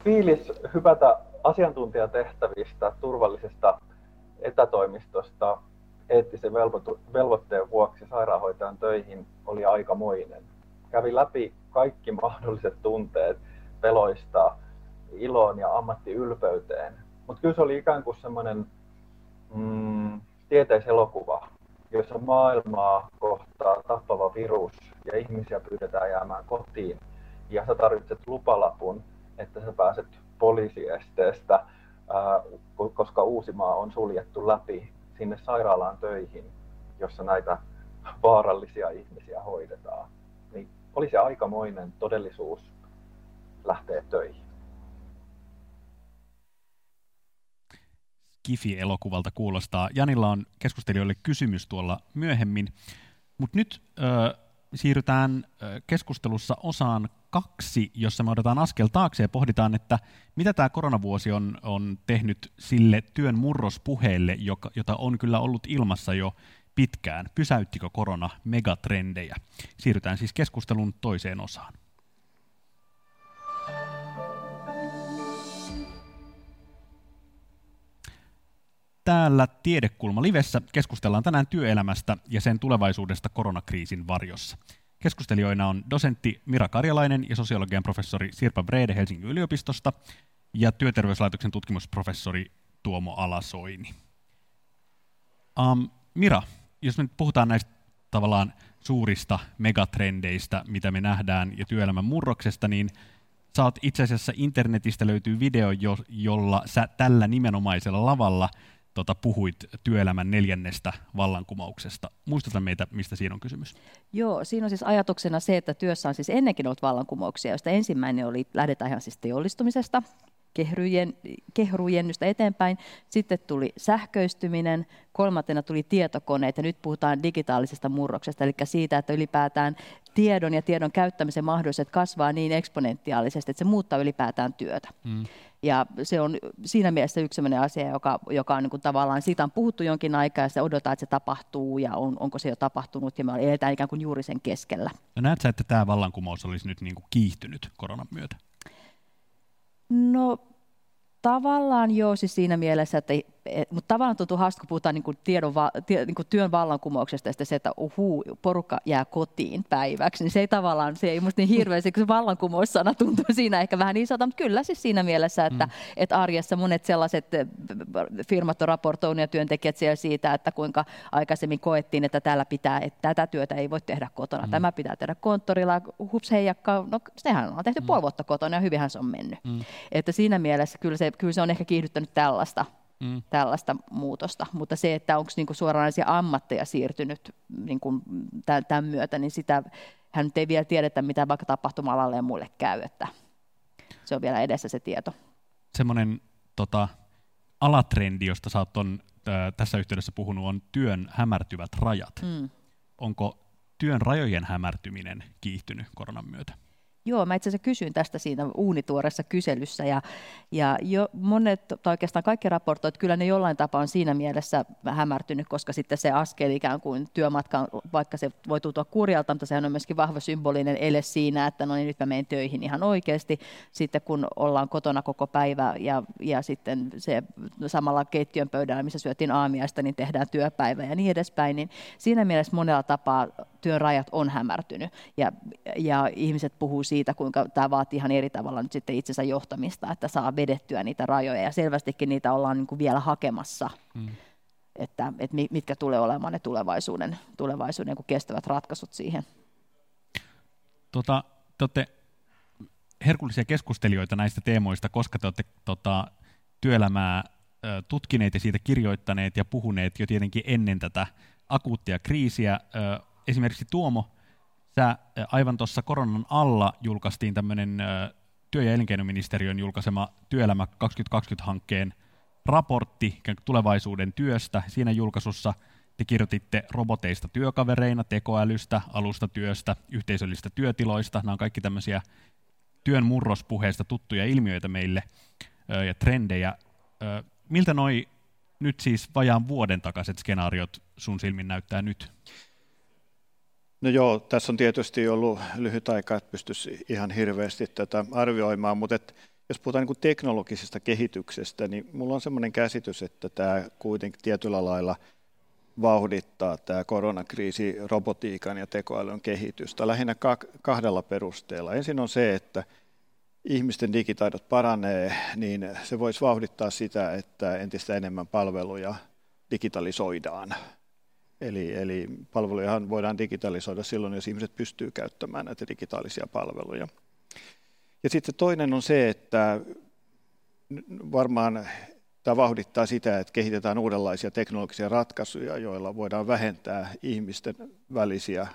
fiilis hypätä asiantuntijatehtävistä, turvallisesta etätoimistosta eettisen velvoitteen vuoksi sairaanhoitajan töihin oli aikamoinen. Kävi läpi kaikki mahdolliset tunteet peloista iloon ja ammattiylpeyteen. Mutta kyllä se oli ikään kuin semmoinen mm, tieteiselokuva, jossa maailmaa kohtaa tappava virus ja ihmisiä pyydetään jäämään kotiin. Ja sä tarvitset lupalapun että sä pääset poliisiesteestä, koska Uusimaa on suljettu läpi sinne sairaalaan töihin, jossa näitä vaarallisia ihmisiä hoidetaan. Niin oli se aikamoinen todellisuus lähteä töihin. Kifi-elokuvalta kuulostaa. Janilla on keskustelijoille kysymys tuolla myöhemmin, mutta nyt siirrytään keskustelussa osaan kaksi, jossa me otetaan askel taakse ja pohditaan, että mitä tämä koronavuosi on, on tehnyt sille työn murrospuheelle, joka, jota on kyllä ollut ilmassa jo pitkään. Pysäyttikö korona megatrendejä? Siirrytään siis keskustelun toiseen osaan. Täällä Tiedekulma Livessä keskustellaan tänään työelämästä ja sen tulevaisuudesta koronakriisin varjossa. Keskustelijoina on dosentti Mira Karjalainen ja sosiologian professori Sirpa Brede Helsingin yliopistosta ja työterveyslaitoksen tutkimusprofessori Tuomo Alasoini. Um, Mira, jos me nyt puhutaan näistä tavallaan suurista megatrendeistä, mitä me nähdään, ja työelämän murroksesta, niin saat itse asiassa internetistä löytyy video, jo, jolla sä tällä nimenomaisella lavalla tota, puhuit työelämän neljännestä vallankumouksesta. Muistuta meitä, mistä siinä on kysymys. Joo, siinä on siis ajatuksena se, että työssä on siis ennenkin ollut vallankumouksia, joista ensimmäinen oli, lähdetään ihan siis teollistumisesta, kehrujen, kehrujennystä eteenpäin. Sitten tuli sähköistyminen, kolmantena tuli tietokoneet ja nyt puhutaan digitaalisesta murroksesta, eli siitä, että ylipäätään tiedon ja tiedon käyttämisen mahdollisuudet kasvaa niin eksponentiaalisesti, että se muuttaa ylipäätään työtä. Mm. Ja se on siinä mielessä yksi sellainen asia, joka, joka on niin kuin tavallaan, siitä on puhuttu jonkin aikaa ja se odotetaan, että se tapahtuu ja on, onko se jo tapahtunut ja me eletään ikään kuin juuri sen keskellä. No näetkö, että tämä vallankumous olisi nyt niin kuin kiihtynyt koronan myötä? No tavallaan joo, siis siinä mielessä, että et, mutta tavallaan tuntuu hauska, kun puhutaan niin kuin tiedon, tie, niin kuin työn vallankumouksesta ja se, että uhu, porukka jää kotiin päiväksi, niin se ei tavallaan, se ei musta niin hirveästi, kun se vallankumoussana tuntuu siinä ehkä vähän isolta, mutta kyllä siis siinä mielessä, että mm. et arjessa monet sellaiset eh, firmat on raportoinut ja työntekijät siellä siitä, että kuinka aikaisemmin koettiin, että täällä pitää, että tätä työtä ei voi tehdä kotona, mm. tämä pitää tehdä konttorilla, hups heijakka, no sehän on tehty mm. puoli vuotta kotona ja hyvinhän se on mennyt. Mm. Että siinä mielessä kyllä se, kyllä se on ehkä kiihdyttänyt tällaista mm. tällaista muutosta. Mutta se, että onko niinku suoranaisia ammatteja siirtynyt niinku tämän myötä, niin sitä hän nyt ei vielä tiedetä, mitä vaikka tapahtuma ja muille käy, että se on vielä edessä se tieto. Semmoinen tota, alatrendi, josta sä oot on, äh, tässä yhteydessä puhunut, on työn hämärtyvät rajat. Mm. Onko työn rajojen hämärtyminen kiihtynyt koronan myötä? Joo, mä itse asiassa kysyin tästä siinä uunituoressa kyselyssä ja, ja jo monet, tai oikeastaan kaikki raportoivat, kyllä ne jollain tapaa on siinä mielessä hämärtynyt, koska sitten se askel ikään kuin työmatka, vaikka se voi tuntua kurjalta, mutta sehän on myöskin vahva symbolinen ele siinä, että no niin nyt mä menen töihin ihan oikeasti, sitten kun ollaan kotona koko päivä ja, ja sitten se samalla keittiön pöydällä, missä syötiin aamiaista, niin tehdään työpäivä ja niin edespäin, niin siinä mielessä monella tapaa työn rajat on hämärtynyt ja, ja ihmiset puhuu siitä, kuinka tämä vaatii ihan eri tavalla nyt sitten itsensä johtamista, että saa vedettyä niitä rajoja ja selvästikin niitä ollaan niin kuin vielä hakemassa. Mm. Että, että mitkä tulee olemaan ne tulevaisuuden, tulevaisuuden niin kestävät ratkaisut siihen. Tota, te olette herkullisia keskustelijoita näistä teemoista, koska te olette tota, työelämää tutkineet ja siitä kirjoittaneet ja puhuneet jo tietenkin ennen tätä akuuttia kriisiä esimerkiksi Tuomo, sä aivan tuossa koronan alla julkaistiin tämmöinen työ- ja elinkeinoministeriön julkaisema Työelämä 2020-hankkeen raportti tulevaisuuden työstä. Siinä julkaisussa te kirjoititte roboteista työkavereina, tekoälystä, alustatyöstä, yhteisöllistä työtiloista. Nämä on kaikki tämmöisiä työn murrospuheesta tuttuja ilmiöitä meille ja trendejä. Miltä noi nyt siis vajaan vuoden takaiset skenaariot sun silmin näyttää nyt? No joo, tässä on tietysti ollut lyhyt aika, että pystyisi ihan hirveästi tätä arvioimaan, mutta et, jos puhutaan niin teknologisesta kehityksestä, niin minulla on sellainen käsitys, että tämä kuitenkin tietyllä lailla vauhdittaa tämä koronakriisi robotiikan ja tekoälyn kehitystä lähinnä kahdella perusteella. Ensin on se, että ihmisten digitaidot paranee, niin se voisi vauhdittaa sitä, että entistä enemmän palveluja digitalisoidaan Eli, eli palvelujahan voidaan digitalisoida silloin, jos ihmiset pystyy käyttämään näitä digitaalisia palveluja. Ja sitten toinen on se, että varmaan tämä vauhdittaa sitä, että kehitetään uudenlaisia teknologisia ratkaisuja, joilla voidaan vähentää ihmisten välisiä,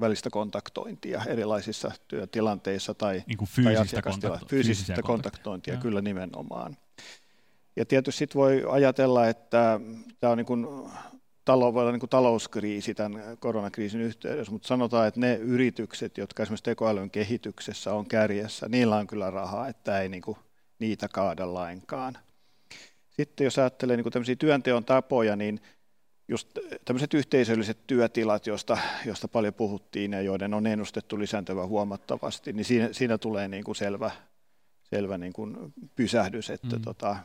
välistä kontaktointia erilaisissa työtilanteissa tai, niin kuin fyysistä, tai kontakto- fyysistä kontaktointia, Joo. kyllä nimenomaan. Ja tietysti sit voi ajatella, että tämä on niin kuin talou, voi olla niin kuin talouskriisi tämän koronakriisin yhteydessä, mutta sanotaan, että ne yritykset, jotka esimerkiksi tekoälyn kehityksessä on kärjessä, niillä on kyllä rahaa, että ei niin kuin niitä kaada lainkaan. Sitten jos ajattelee niin kuin tämmöisiä työnteon tapoja, niin just tämmöiset yhteisölliset työtilat, joista, joista paljon puhuttiin ja joiden on ennustettu lisääntyvän huomattavasti, niin siinä, siinä tulee niin kuin selvä, selvä niin kuin pysähdys, että mm. tota,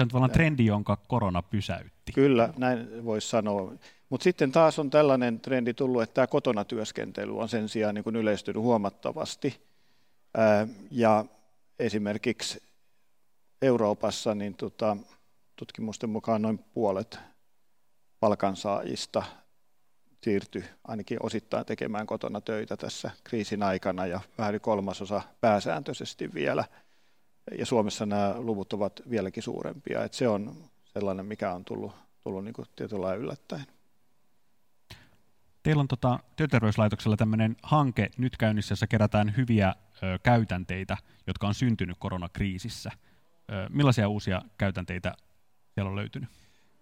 se on tavallaan trendi, jonka korona pysäytti. Kyllä, näin voisi sanoa. Mutta sitten taas on tällainen trendi tullut, että tämä kotona työskentely on sen sijaan niin kuin yleistynyt huomattavasti. Ja esimerkiksi Euroopassa niin tota, tutkimusten mukaan noin puolet palkansaajista siirtyi ainakin osittain tekemään kotona töitä tässä kriisin aikana ja vähän kolmasosa pääsääntöisesti vielä – ja Suomessa nämä luvut ovat vieläkin suurempia. Että se on sellainen, mikä on tullut, tullut niin tietyllä yllättäen. Teillä on tota, työterveyslaitoksella tämmöinen hanke nyt käynnissä, jossa kerätään hyviä ö, käytänteitä, jotka on syntynyt koronakriisissä. millaisia uusia käytänteitä siellä on löytynyt?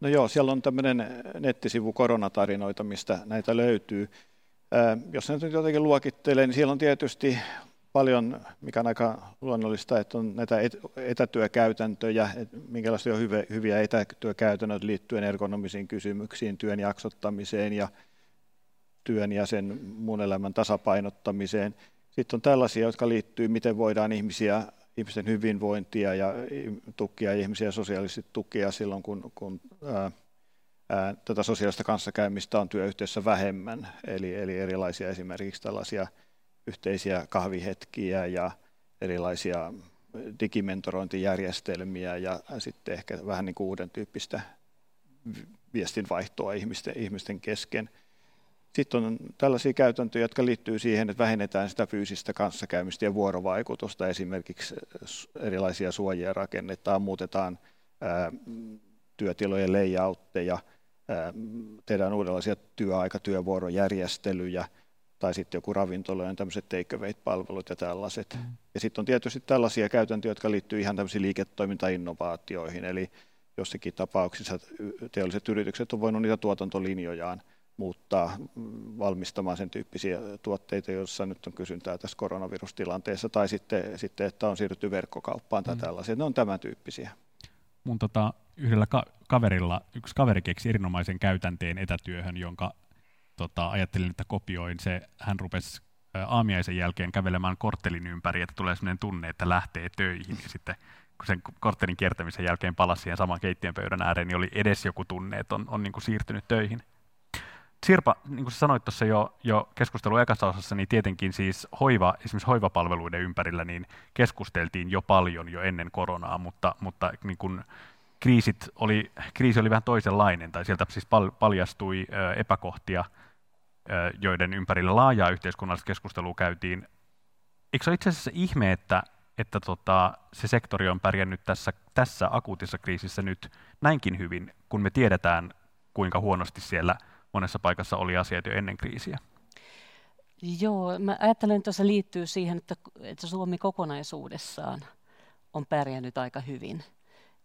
No joo, siellä on tämmöinen nettisivu koronatarinoita, mistä näitä löytyy. Jos nyt jotenkin luokittelee, niin siellä on tietysti paljon, mikä on aika luonnollista, että on näitä etätyökäytäntöjä, että minkälaisia on hyviä etätyökäytännöt liittyen ergonomisiin kysymyksiin, työn jaksottamiseen ja työn ja sen muun elämän tasapainottamiseen. Sitten on tällaisia, jotka liittyy, miten voidaan ihmisiä, ihmisten hyvinvointia ja tukea ihmisiä sosiaalisesti tukea silloin, kun, kun ää, ää, tätä sosiaalista kanssakäymistä on työyhteisössä vähemmän. Eli, eli erilaisia esimerkiksi tällaisia yhteisiä kahvihetkiä ja erilaisia digimentorointijärjestelmiä ja sitten ehkä vähän niin kuin uuden tyyppistä viestinvaihtoa ihmisten, ihmisten kesken. Sitten on tällaisia käytäntöjä, jotka liittyy siihen, että vähennetään sitä fyysistä kanssakäymistä ja vuorovaikutusta. Esimerkiksi erilaisia suojia rakennetaan, muutetaan ää, työtilojen layoutteja, ää, tehdään uudenlaisia työaikatyövuorojärjestelyjä, tai sitten joku ravintolojen tämmöiset take palvelut ja tällaiset. Mm. Ja sitten on tietysti tällaisia käytäntöjä, jotka liittyy ihan tämmöisiin liiketoimintainnovaatioihin, eli jossakin tapauksissa teolliset yritykset on voinut niitä tuotantolinjojaan muuttaa valmistamaan sen tyyppisiä tuotteita, joissa nyt on kysyntää tässä koronavirustilanteessa, tai sitten, sitten että on siirrytty verkkokauppaan tai mm. tällaisia. Ne on tämän tyyppisiä. Mun tota, yhdellä ka- kaverilla, yksi kaveri keksi erinomaisen käytänteen etätyöhön, jonka tota, ajattelin, että kopioin se, hän rupesi aamiaisen jälkeen kävelemään korttelin ympäri, että tulee sellainen tunne, että lähtee töihin. Ja sitten kun sen korttelin kiertämisen jälkeen palasi siihen saman keittiönpöydän ääreen, niin oli edes joku tunne, että on, on niin kuin siirtynyt töihin. Sirpa, niin kuin sanoit tuossa jo, jo keskustelun ekassa osassa, niin tietenkin siis hoiva, esimerkiksi hoivapalveluiden ympärillä niin keskusteltiin jo paljon jo ennen koronaa, mutta, mutta niin kuin kriisit oli, kriisi oli vähän toisenlainen, tai sieltä siis pal, paljastui epäkohtia, joiden ympärillä laajaa yhteiskunnallista keskustelua käytiin. Eikö se ole itse asiassa ihme, että, että tota, se sektori on pärjännyt tässä, tässä akuutissa kriisissä nyt näinkin hyvin, kun me tiedetään, kuinka huonosti siellä monessa paikassa oli asiat jo ennen kriisiä. Joo, mä ajattelen, että se liittyy siihen, että, että Suomi kokonaisuudessaan on pärjännyt aika hyvin.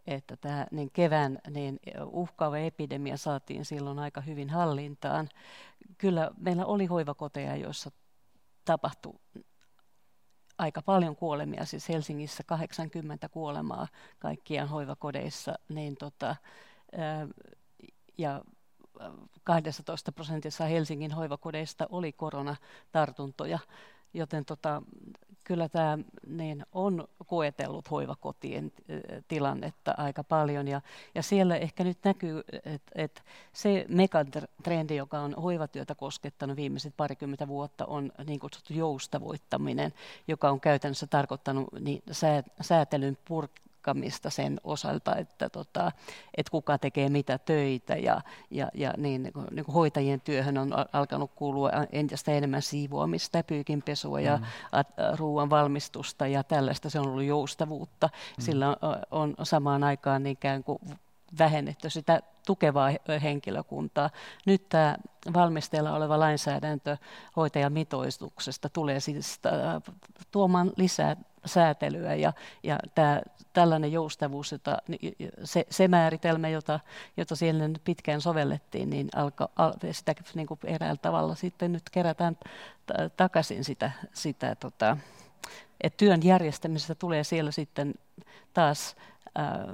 Että tämä niin kevään niin uhkaava epidemia saatiin silloin aika hyvin hallintaan. Kyllä meillä oli hoivakoteja, joissa tapahtui aika paljon kuolemia, siis Helsingissä 80 kuolemaa kaikkiaan hoivakodeissa, niin tota, ja 12 prosentissa Helsingin hoivakodeista oli koronatartuntoja, joten tota, kyllä tämä niin on koetellut hoivakotien tilannetta aika paljon. Ja, ja siellä ehkä nyt näkyy, että et se megatrendi, joka on hoivatyötä koskettanut viimeiset parikymmentä vuotta, on niin kutsuttu joustavoittaminen, joka on käytännössä tarkoittanut niin säätelyn pur- jakamista sen osalta, että, tota, että kuka tekee mitä töitä ja, ja, ja niin, niin, kuin, niin kuin hoitajien työhön on alkanut kuulua entistä enemmän siivoamista ja pyykinpesua ja mm. ruoan valmistusta ja tällaista. Se on ollut joustavuutta. Mm. Sillä on, on samaan aikaan ikään kuin vähennetty sitä tukevaa henkilökuntaa. Nyt tämä valmisteilla oleva lainsäädäntö hoitajamitoituksesta tulee siis tuomaan lisää säätelyä ja, ja tämä, tällainen joustavuus, jota, se, se määritelmä, jota, jota siellä nyt pitkään sovellettiin, niin alka, al, sitä niin kuin eräällä tavalla sitten nyt kerätään t- takaisin sitä, sitä tota, että työn järjestämisestä tulee siellä sitten taas ää,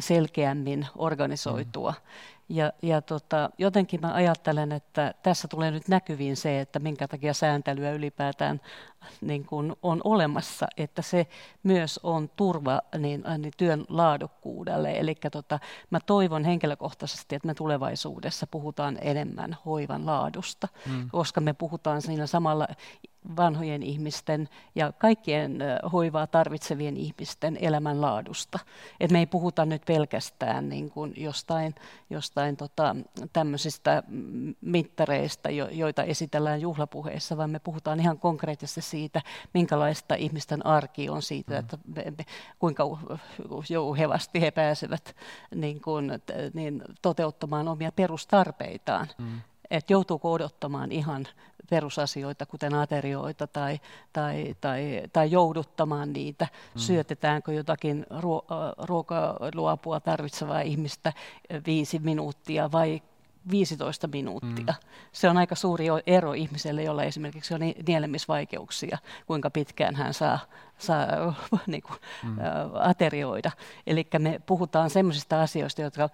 selkeämmin organisoitua. Mm. Ja, ja tota, jotenkin mä ajattelen, että tässä tulee nyt näkyviin se, että minkä takia sääntelyä ylipäätään niin kun on olemassa, että se myös on turva niin, niin työn laadukkuudelle. Eli tota, mä toivon henkilökohtaisesti, että me tulevaisuudessa puhutaan enemmän hoivan laadusta, mm. koska me puhutaan siinä samalla vanhojen ihmisten ja kaikkien hoivaa tarvitsevien ihmisten elämänlaadusta. Et me ei puhuta nyt pelkästään niin kuin jostain, jostain tota, tämmöisistä mittareista, joita esitellään juhlapuheissa, vaan me puhutaan ihan konkreettisesti siitä, minkälaista ihmisten arki on siitä, mm. että me, me, kuinka jouhevasti he pääsevät niin kuin, niin toteuttamaan omia perustarpeitaan. Mm. Että joutuuko odottamaan ihan perusasioita, kuten aterioita tai, tai, tai, tai jouduttamaan niitä, mm. syötetäänkö jotakin ruo- ruokaluopua tarvitsevaa ihmistä viisi minuuttia vai 15 minuuttia. Mm. Se on aika suuri ero ihmiselle, jolla esimerkiksi on nielemisvaikeuksia, kuinka pitkään hän saa, saa niin kuin, mm. aterioida. Eli me puhutaan sellaisista asioista, jotka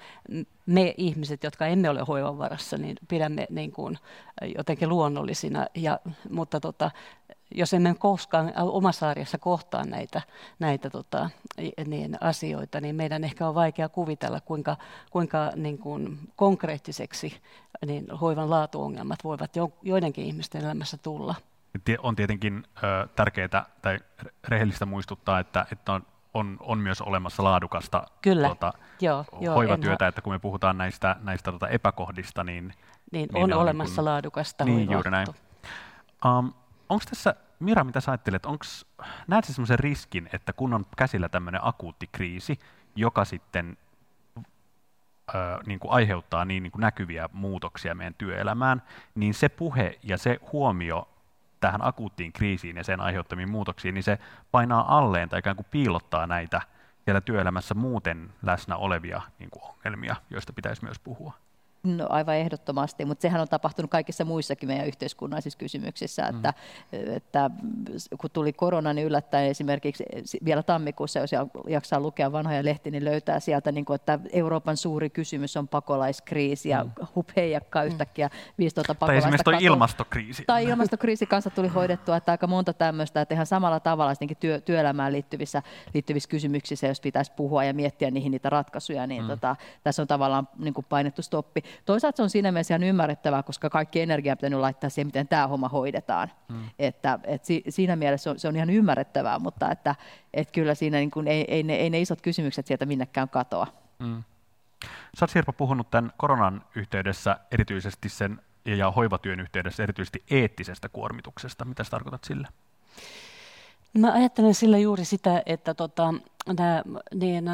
me ihmiset, jotka emme ole hoivan varassa, niin pidämme niin kuin jotenkin luonnollisina, ja, mutta tota, jos emme koskaan omassa arjessa kohtaa näitä, näitä tota, niin asioita, niin meidän ehkä on vaikea kuvitella, kuinka, kuinka niin kuin konkreettiseksi niin hoivan laatuongelmat voivat jo, joidenkin ihmisten elämässä tulla. On tietenkin tärkeää tai rehellistä muistuttaa, että, että on, on, on myös olemassa laadukasta Kyllä. Tuota, joo, joo, hoivatyötä, en... että kun me puhutaan näistä, näistä tuota epäkohdista, niin... Niin, niin on, on olemassa niin kuin, laadukasta Niin, juuri näin. Um, Onko tässä, Mira, mitä sä ajattelet, onks, näetkö sellaisen riskin, että kun on käsillä tämmöinen akuutti kriisi, joka sitten ö, niin kuin aiheuttaa niin, niin kuin näkyviä muutoksia meidän työelämään, niin se puhe ja se huomio tähän akuuttiin kriisiin ja sen aiheuttamiin muutoksiin, niin se painaa alleen tai ikään kuin piilottaa näitä siellä työelämässä muuten läsnä olevia niin kuin ongelmia, joista pitäisi myös puhua. No aivan ehdottomasti, mutta sehän on tapahtunut kaikissa muissakin meidän yhteiskunnallisissa kysymyksissä, mm. että, että kun tuli korona, niin yllättäen esimerkiksi vielä tammikuussa, jos jaksaa lukea vanhoja lehtiä, niin löytää sieltä, niin kuin, että Euroopan suuri kysymys on pakolaiskriisi ja mm. hup heijakkaa yhtäkkiä 5000 pakolaista. Tai esimerkiksi tuo ilmastokriisi. Tai ilmastokriisi kanssa tuli hoidettua, että aika monta tämmöistä, että ihan samalla tavalla työ, työelämään liittyvissä, liittyvissä kysymyksissä, jos pitäisi puhua ja miettiä niihin niitä ratkaisuja, niin mm. tota, tässä on tavallaan niin kuin painettu stoppi. Toisaalta se on siinä mielessä ihan ymmärrettävää, koska kaikki energia pitää laittaa siihen, miten tämä homma hoidetaan. Mm. Että, et si, siinä mielessä se on, se on ihan ymmärrettävää, mutta että, et kyllä siinä niin kuin ei, ei, ne, ei ne isot kysymykset sieltä minnekään katoa. Mm. Sä oot Sirpa puhunut tämän koronan yhteydessä erityisesti sen ja hoivatyön yhteydessä erityisesti eettisestä kuormituksesta. Mitä sä tarkoitat sillä? Mä ajattelen sillä juuri sitä, että tota, nämä, niin,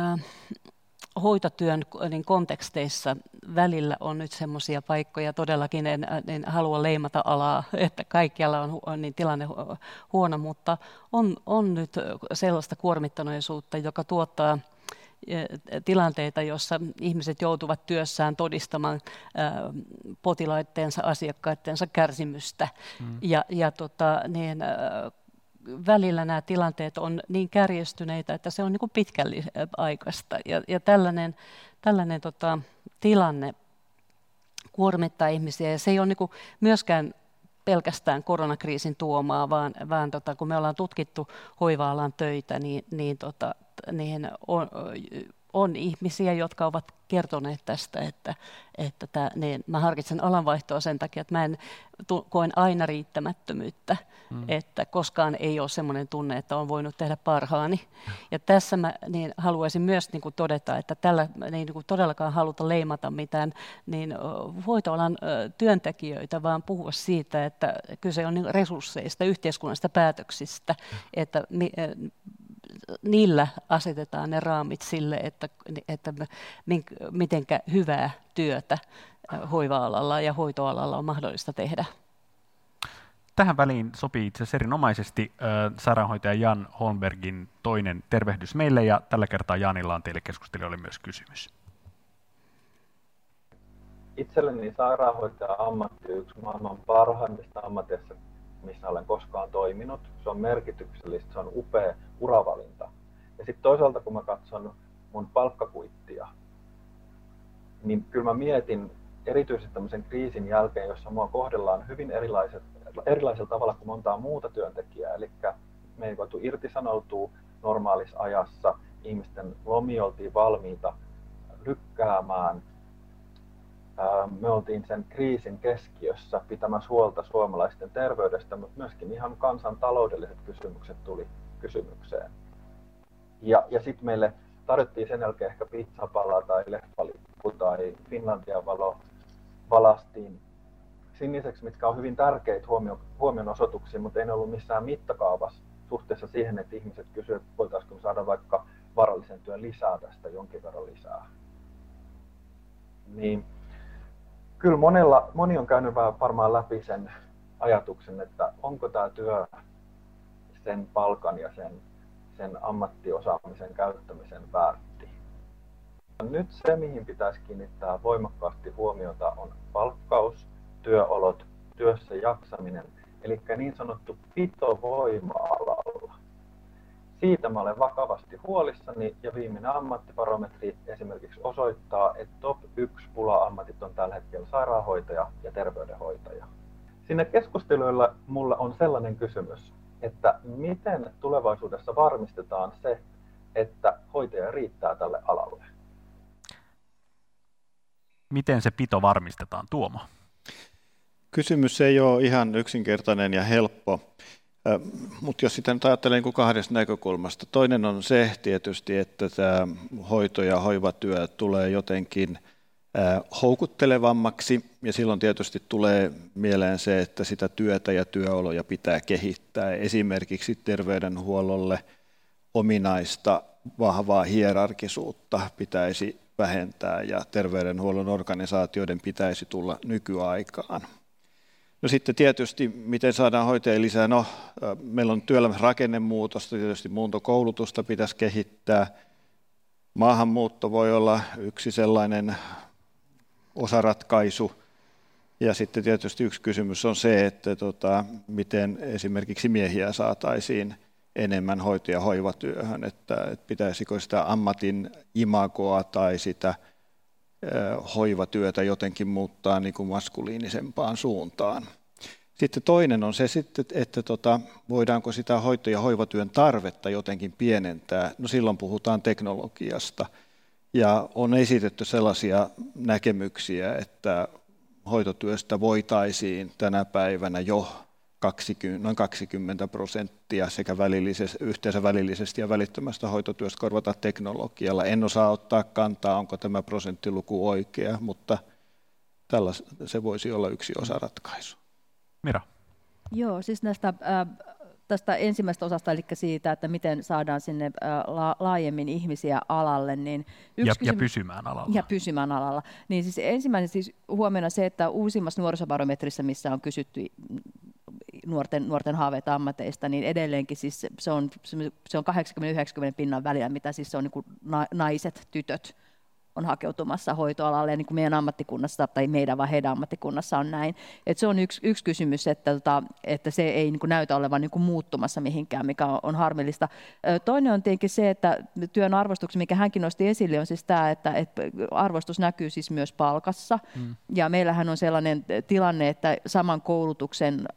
hoitotyön niin konteksteissa välillä on nyt semmoisia paikkoja, todellakin en, en halua leimata alaa, että kaikkialla on, on niin tilanne huono, mutta on, on nyt sellaista kuormittaneisuutta, joka tuottaa e, tilanteita, jossa ihmiset joutuvat työssään todistamaan potilaitteensa, asiakkaittensa kärsimystä. Mm. Ja, ja tota, niin, välillä nämä tilanteet on niin kärjestyneitä, että se on niin pitkäaikaista. Ja, ja tällainen, tällainen tota, tilanne kuormittaa ihmisiä ja se ei ole niin myöskään pelkästään koronakriisin tuomaa, vaan, vaan tota, kun me ollaan tutkittu hoiva-alan töitä, niin, niin, tota, niin on, on ihmisiä, jotka ovat kertoneet tästä, että, että tämä, niin mä harkitsen alanvaihtoa sen takia, että mä en tu, koen aina riittämättömyyttä, mm. että koskaan ei ole sellainen tunne, että on voinut tehdä parhaani. Ja tässä mä niin haluaisin myös niin kuin todeta, että tällä ei niin kuin todellakaan haluta leimata mitään niin hoitoalan työntekijöitä, vaan puhua siitä, että kyse on niin resursseista, yhteiskunnallisista päätöksistä, että niillä asetetaan ne raamit sille, että, että miten hyvää työtä hoiva-alalla ja hoitoalalla on mahdollista tehdä. Tähän väliin sopii itse asiassa erinomaisesti äh, sairaanhoitaja Jan Holmbergin toinen tervehdys meille, ja tällä kertaa Janilla on teille keskustelijoille myös kysymys. Itselleni sairaanhoitaja ammatti yksi maailman parhaimmista ammateissa missä olen koskaan toiminut. Se on merkityksellistä, se on upea uravalinta. Ja sitten toisaalta kun mä katson mun palkkakuittia, niin kyllä mä mietin erityisesti tämmöisen kriisin jälkeen, jossa mua kohdellaan hyvin erilaiset, erilaisella tavalla kuin montaa muuta työntekijää. Eli me ei voitu irtisanoutua normaalissa ajassa, ihmisten lomi oltiin valmiita lykkäämään, me oltiin sen kriisin keskiössä pitämässä huolta suomalaisten terveydestä, mutta myöskin ihan kansantaloudelliset kysymykset tuli kysymykseen. Ja, ja sitten meille tarjottiin sen jälkeen ehkä pizzapala tai leffalippu tai Finlandia valo valastiin siniseksi, mitkä on hyvin tärkeitä huomio, huomionosoituksia, mutta ei ollut missään mittakaavassa suhteessa siihen, että ihmiset kysyivät, voitaisiinko saada vaikka varallisen työn lisää tästä jonkin verran lisää. Niin kyllä monella, moni on käynyt varmaan läpi sen ajatuksen, että onko tämä työ sen palkan ja sen, sen ammattiosaamisen käyttämisen väärti. Nyt se, mihin pitäisi kiinnittää voimakkaasti huomiota, on palkkaus, työolot, työssä jaksaminen, eli niin sanottu pitovoima-alalla. Siitä mä olen vakavasti huolissani ja viimeinen ammattibarometri esimerkiksi osoittaa, että top 1 pula-ammatit on tällä hetkellä sairaanhoitaja ja terveydenhoitaja. Siinä keskusteluilla mulla on sellainen kysymys, että miten tulevaisuudessa varmistetaan se, että hoitaja riittää tälle alalle? Miten se pito varmistetaan, Tuomo? Kysymys ei ole ihan yksinkertainen ja helppo, mutta jos sitä nyt ajattelee niin kahdesta näkökulmasta. Toinen on se tietysti, että tämä hoito- ja hoivatyö tulee jotenkin houkuttelevammaksi ja silloin tietysti tulee mieleen se, että sitä työtä ja työoloja pitää kehittää. Esimerkiksi terveydenhuollolle ominaista vahvaa hierarkisuutta pitäisi vähentää ja terveydenhuollon organisaatioiden pitäisi tulla nykyaikaan. No sitten tietysti, miten saadaan hoitajia lisää? No, meillä on työelämässä rakennemuutosta, tietysti muuntokoulutusta pitäisi kehittää. Maahanmuutto voi olla yksi sellainen osaratkaisu. Ja sitten tietysti yksi kysymys on se, että tota, miten esimerkiksi miehiä saataisiin enemmän hoito- ja hoivatyöhön, että, että pitäisikö sitä ammatin imagoa tai sitä hoivatyötä jotenkin muuttaa niin kuin maskuliinisempaan suuntaan. Sitten toinen on se, sitten, että tota, voidaanko sitä hoito- ja hoivatyön tarvetta jotenkin pienentää. No silloin puhutaan teknologiasta. Ja on esitetty sellaisia näkemyksiä, että hoitotyöstä voitaisiin tänä päivänä jo 20, noin 20 prosenttia sekä välillisesti, yhteensä välillisesti ja välittömästä hoitotyöstä korvata teknologialla. En osaa ottaa kantaa, onko tämä prosenttiluku oikea, mutta tällä se voisi olla yksi osa ratkaisu. Mira. Joo, siis näistä, äh, tästä ensimmäisestä osasta, eli siitä, että miten saadaan sinne äh, la, laajemmin ihmisiä alalle. Niin yksi ja, kysymys, ja pysymään alalla. Ja pysymään alalla. Niin siis ensimmäinen siis huomiona se, että uusimmassa nuorisobarometrissa, missä on kysytty nuorten, nuorten haaveita ammateista, niin edelleenkin siis se on, se on 80-90 pinnan välillä, mitä siis se on niin kuin naiset, tytöt on hakeutumassa hoitoalalle, ja niin kuin meidän ammattikunnassa, tai meidän vai heidän ammattikunnassa on näin. Et se on yksi, yksi kysymys, että, tota, että se ei niin kuin näytä olevan niin kuin muuttumassa mihinkään, mikä on, on harmillista. Toinen on tietenkin se, että työn arvostuksen, mikä hänkin nosti esille, on siis tämä, että, että arvostus näkyy siis myös palkassa, mm. ja meillähän on sellainen tilanne, että saman koulutuksen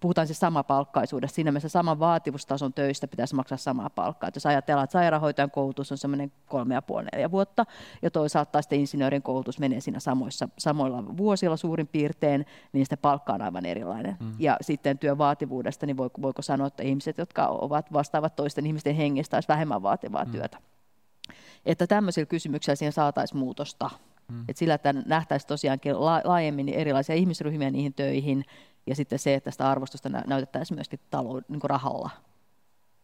puhutaan siis samapalkkaisuudesta, siinä mielessä saman vaativustason töistä pitäisi maksaa samaa palkkaa. Et jos ajatellaan, että sairaanhoitajan koulutus on semmoinen kolme ja puoli neljä vuotta, ja toisaalta sitten insinöörin koulutus menee siinä samoissa, samoilla vuosilla suurin piirtein, niin sitä palkka on aivan erilainen. Mm. Ja sitten työn vaativuudesta, niin voiko, voiko sanoa, että ihmiset, jotka ovat vastaavat toisten ihmisten hengestä, olisi vähemmän vaativaa mm. työtä. Että tämmöisillä kysymyksillä siihen saataisiin muutosta. Mm. Et sillä, että nähtäisiin tosiaankin laajemmin erilaisia ihmisryhmiä niihin töihin, ja sitten se, että sitä arvostusta näytettäisiin myöskin talou, niin kuin rahalla.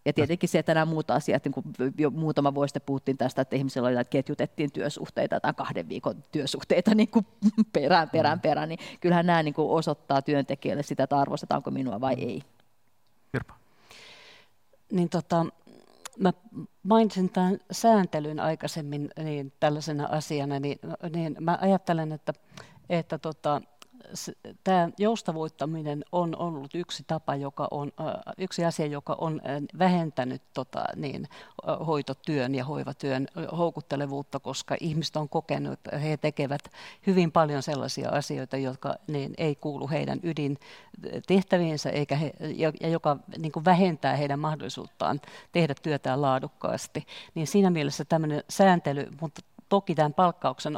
Ja tietenkin se, että nämä muut asiat, niin kuin jo muutama vuosi sitten puhuttiin tästä, että ihmisillä oli, että ketjutettiin työsuhteita tai kahden viikon työsuhteita niin kuin perään, perään, mm. perään, niin kyllähän nämä niin kuin osoittaa työntekijälle sitä, että arvostetaanko minua vai mm. ei. Kirpa. Niin tota, mä mainitsin tämän sääntelyn aikaisemmin niin tällaisena asiana, niin, niin mä ajattelen, että, että tota, tämä joustavoittaminen on ollut yksi tapa, joka on, yksi asia, joka on vähentänyt tota, niin, hoitotyön ja hoivatyön houkuttelevuutta, koska ihmiset on kokenut, että he tekevät hyvin paljon sellaisia asioita, jotka niin, ei kuulu heidän ydintehtäviinsä, eikä he, ja joka niin kuin vähentää heidän mahdollisuuttaan tehdä työtään laadukkaasti. Niin siinä mielessä tämmöinen sääntely, mutta toki tämän palkkauksen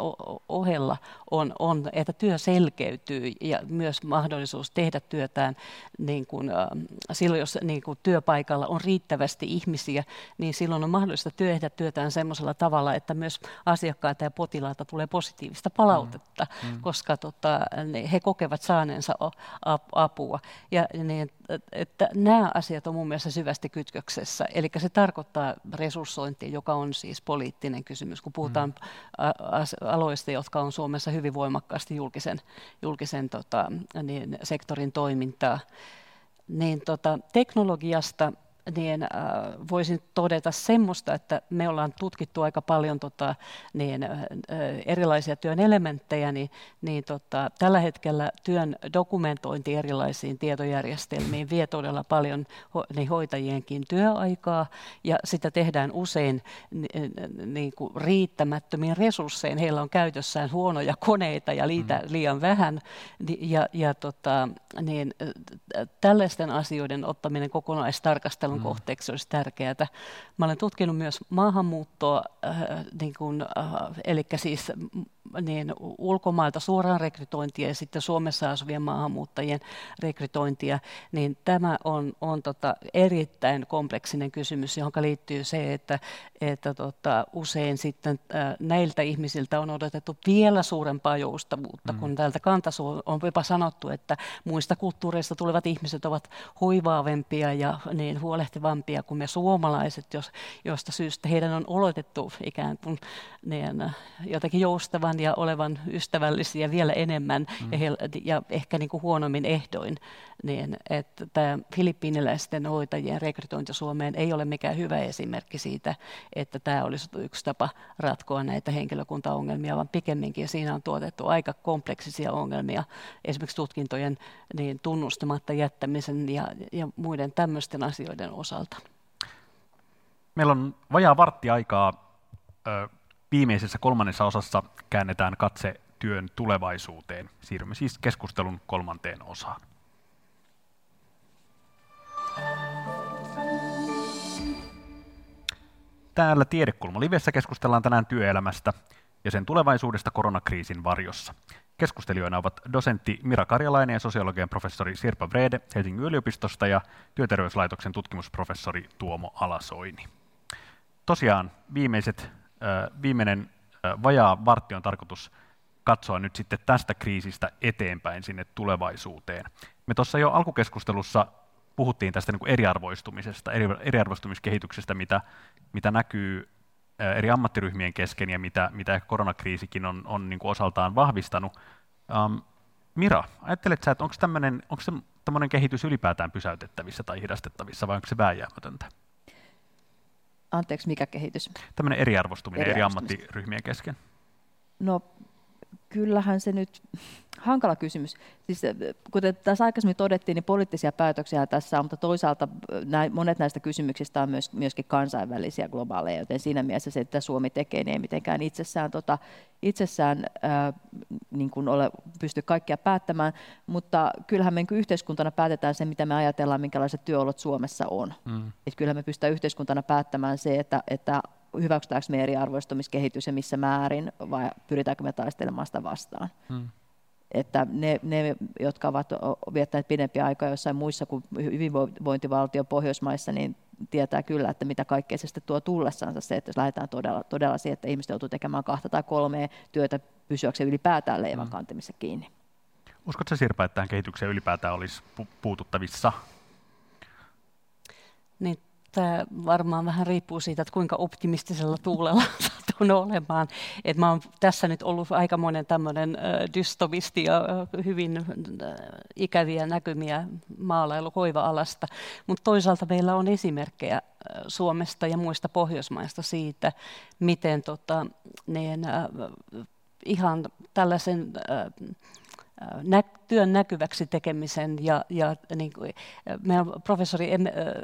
ohella on, on, että työ selkeytyy ja myös mahdollisuus tehdä työtään niin kuin, äh, silloin, jos niin kuin työpaikalla on riittävästi ihmisiä, niin silloin on mahdollista tehdä työtään sellaisella tavalla, että myös asiakkailta ja potilailta tulee positiivista palautetta, mm. Mm. koska tota, he kokevat saaneensa apua. Ja niin, että nämä asiat on mun mielestä syvästi kytköksessä. Eli se tarkoittaa resurssointia, joka on siis poliittinen kysymys, kun puhutaan mm. aloista, jotka on Suomessa hyvin voimakkaasti julkisen, julkisen tota, niin, sektorin toimintaa. Niin tota, teknologiasta niin äh, voisin todeta semmoista, että me ollaan tutkittu aika paljon tota, niin, äh, erilaisia työn elementtejä, niin, niin tota, tällä hetkellä työn dokumentointi erilaisiin tietojärjestelmiin vie todella paljon ho, niin hoitajienkin työaikaa, ja sitä tehdään usein niin, niin kuin riittämättömiin resurssein. Heillä on käytössään huonoja koneita ja liitä, mm. liian vähän, ja, ja tota, niin, tällaisten asioiden ottaminen kokonaistarkastelun mm. kohteeksi olisi tärkeää. Mä olen tutkinut myös maahanmuuttoa, äh, niin kuin, äh, eli siis niin ulkomailta suoraan rekrytointia ja sitten Suomessa asuvien maahanmuuttajien rekrytointia, niin tämä on, on tota erittäin kompleksinen kysymys, johon liittyy se, että, että tota, usein sitten äh, näiltä ihmisiltä on odotettu vielä suurempaa joustavuutta, mm. kun täältä kantasu on jopa sanottu, että muista kulttuureista tulevat ihmiset ovat hoivaavempia ja niin huolehtivampia kuin me suomalaiset, jos, josta syystä heidän on oletettu ikään kuin niin, jotenkin joustavan ja olevan ystävällisiä vielä enemmän mm. ja, he, ja ehkä niin kuin huonommin ehdoin, niin että tämä filippiiniläisten hoitajien rekrytointi Suomeen ei ole mikään hyvä esimerkki siitä, että tämä olisi yksi tapa ratkoa näitä henkilökuntaongelmia, vaan pikemminkin siinä on tuotettu aika kompleksisia ongelmia, esimerkiksi tutkintojen niin tunnustamatta jättämisen ja, ja muiden tämmöisten asioiden osalta. Meillä on vajaa vartti aikaa Viimeisessä kolmannessa osassa käännetään katse työn tulevaisuuteen. Siirrymme siis keskustelun kolmanteen osaan. Täällä Tiedekulma Livessä keskustellaan tänään työelämästä ja sen tulevaisuudesta koronakriisin varjossa. Keskustelijoina ovat dosentti Mira Karjalainen ja sosiologian professori Sirpa Vrede Helsingin yliopistosta ja työterveyslaitoksen tutkimusprofessori Tuomo Alasoini. Tosiaan viimeiset viimeinen vajaa vartti on tarkoitus katsoa nyt sitten tästä kriisistä eteenpäin sinne tulevaisuuteen. Me tuossa jo alkukeskustelussa puhuttiin tästä niin kuin eriarvoistumisesta, eri, eriarvoistumiskehityksestä, mitä, mitä näkyy eri ammattiryhmien kesken ja mitä, mitä koronakriisikin on, on niin kuin osaltaan vahvistanut. Um, Mira, ajattelet sä, että onko tämmöinen kehitys ylipäätään pysäytettävissä tai hidastettavissa vai onko se vääjäämätöntä? Anteeksi, mikä kehitys? Tämmöinen eriarvostuminen eri ammattiryhmien kesken. No kyllähän se nyt, hankala kysymys. Siis, äh, kuten tässä aikaisemmin todettiin, niin poliittisia päätöksiä tässä on, mutta toisaalta äh, näin, monet näistä kysymyksistä on myös, myöskin kansainvälisiä globaaleja, joten siinä mielessä se, että Suomi tekee, niin ei mitenkään itsessään, tota, itsessään ää, äh, niin kuin ole, pysty kaikkia päättämään, mutta kyllähän me niin yhteiskuntana päätetään se, mitä me ajatellaan, minkälaiset työolot Suomessa on. Mm. Et kyllähän me pystytään yhteiskuntana päättämään se, että, että hyväksytäänkö me eriarvoistumiskehitys ja missä määrin, vai pyritäänkö me taistelemaan sitä vastaan. Hmm. Että ne, ne, jotka ovat viettäneet pidempiä aikaa jossain muissa kuin hyvinvointivaltio Pohjoismaissa, niin tietää kyllä, että mitä kaikkea se sitten tuo tullessansa se, että jos lähdetään todella, todella siihen, että ihmiset joutuu tekemään kahta tai kolmea työtä pysyäkseen ylipäätään leivän kantamissa kiinni. Uskotko Sirpa, että tähän kehitykseen ylipäätään olisi puututtavissa? Niin tämä varmaan vähän riippuu siitä, että kuinka optimistisella tuulella satun olemaan. Et mä oon tässä nyt ollut aika monen tämmöinen dystovisti ja hyvin ikäviä näkymiä maalailu hoiva-alasta, mutta toisaalta meillä on esimerkkejä Suomesta ja muista Pohjoismaista siitä, miten tota, ne, ihan tällaisen työn näkyväksi tekemisen ja, ja niin kuin, meidän professori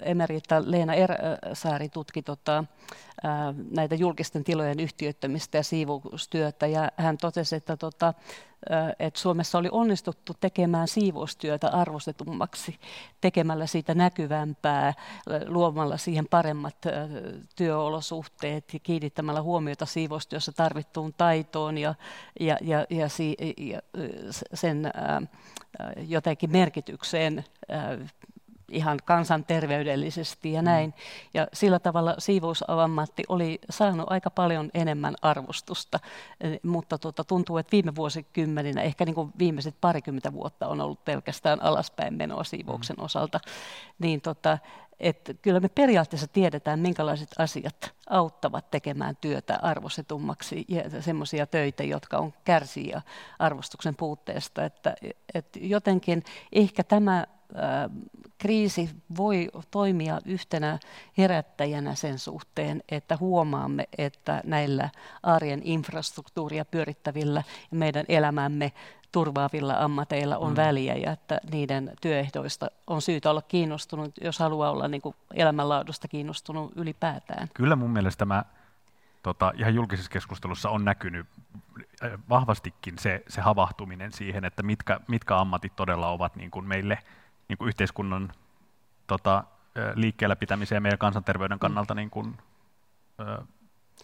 emerita Leena Ersaari tutki tota, näitä julkisten tilojen yhtiöittämistä ja siivoustyötä ja hän totesi, että tota, että Suomessa oli onnistuttu tekemään siivoustyötä arvostetummaksi, tekemällä siitä näkyvämpää, luomalla siihen paremmat työolosuhteet ja kiinnittämällä huomiota siivoustyössä tarvittuun taitoon ja, ja, ja, ja, ja sen jotenkin merkitykseen ihan kansanterveydellisesti ja näin. Ja sillä tavalla siivousammatti oli saanut aika paljon enemmän arvostusta, mutta tuota, tuntuu, että viime vuosikymmeninä, ehkä niin kuin viimeiset parikymmentä vuotta on ollut pelkästään alaspäin menoa siivouksen osalta, niin tota, että kyllä me periaatteessa tiedetään, minkälaiset asiat auttavat tekemään työtä arvostetummaksi ja semmoisia töitä, jotka on kärsiä arvostuksen puutteesta. Että, että jotenkin ehkä tämä kriisi voi toimia yhtenä herättäjänä sen suhteen, että huomaamme, että näillä arjen infrastruktuuria pyörittävillä ja meidän elämämme turvaavilla ammateilla on mm. väliä ja että niiden työehdoista on syytä olla kiinnostunut, jos haluaa olla niin kuin elämänlaadusta kiinnostunut ylipäätään. Kyllä mun mielestä tämä tota, ihan julkisessa keskustelussa on näkynyt äh, vahvastikin se, se havahtuminen siihen, että mitkä, mitkä ammatit todella ovat niin kuin meille niin kuin yhteiskunnan tota, äh, liikkeellä pitämiseen ja meidän kansanterveyden kannalta niin kuin, ö,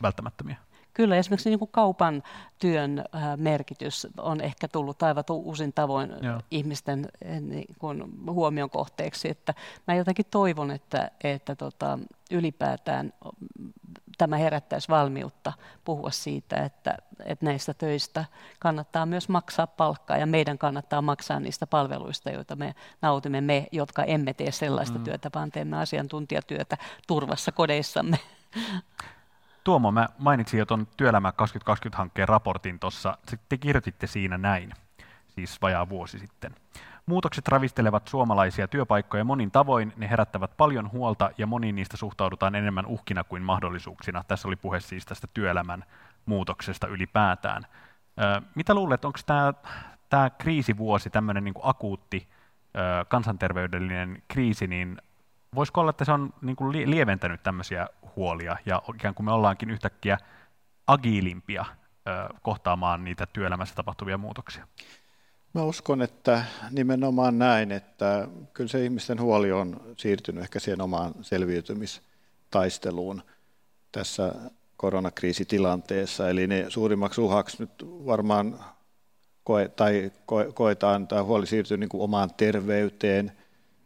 välttämättömiä. Kyllä, esimerkiksi niin kuin kaupan työn äh, merkitys on ehkä tullut aivan uusin tavoin Joo. ihmisten äh, niin kuin huomion kohteeksi. Että mä jotenkin toivon, että, että tota, ylipäätään tämä herättäisi valmiutta puhua siitä, että, että näistä töistä kannattaa myös maksaa palkkaa ja meidän kannattaa maksaa niistä palveluista, joita me nautimme, me, jotka emme tee sellaista mm. työtä, vaan teemme asiantuntijatyötä turvassa kodeissamme. Tuomo, mä mainitsin jo tuon Työelämä 2020-hankkeen raportin tuossa. Te kirjoititte siinä näin, siis vajaa vuosi sitten. Muutokset ravistelevat suomalaisia työpaikkoja monin tavoin, ne herättävät paljon huolta ja moniin niistä suhtaudutaan enemmän uhkina kuin mahdollisuuksina. Tässä oli puhe siis tästä työelämän muutoksesta ylipäätään. mitä luulet, onko tämä, tämä kriisivuosi, tämmöinen niin akuutti kansanterveydellinen kriisi, niin voisiko olla, että se on niin kuin lieventänyt tämmöisiä huolia ja ikään kuin me ollaankin yhtäkkiä agiilimpia kohtaamaan niitä työelämässä tapahtuvia muutoksia? Mä uskon, että nimenomaan näin, että kyllä se ihmisten huoli on siirtynyt ehkä siihen omaan selviytymistaisteluun tässä koronakriisitilanteessa. Eli ne suurimmaksi uhaksi nyt varmaan koe, tai koe, koetaan, tämä huoli siirtyy niin kuin omaan terveyteen,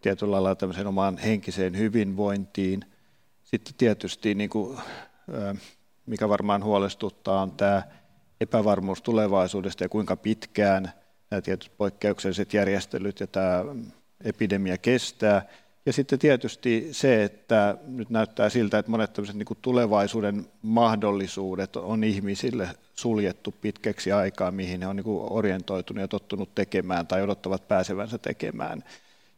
tietyllä lailla tämmöiseen omaan henkiseen hyvinvointiin. Sitten tietysti, niin kuin, mikä varmaan huolestuttaa, on tämä epävarmuus tulevaisuudesta ja kuinka pitkään nämä tietyt poikkeukselliset järjestelyt ja tämä epidemia kestää. Ja sitten tietysti se, että nyt näyttää siltä, että monet niin kuin tulevaisuuden mahdollisuudet on ihmisille suljettu pitkäksi aikaa, mihin he on niin orientoitunut ja tottunut tekemään tai odottavat pääsevänsä tekemään.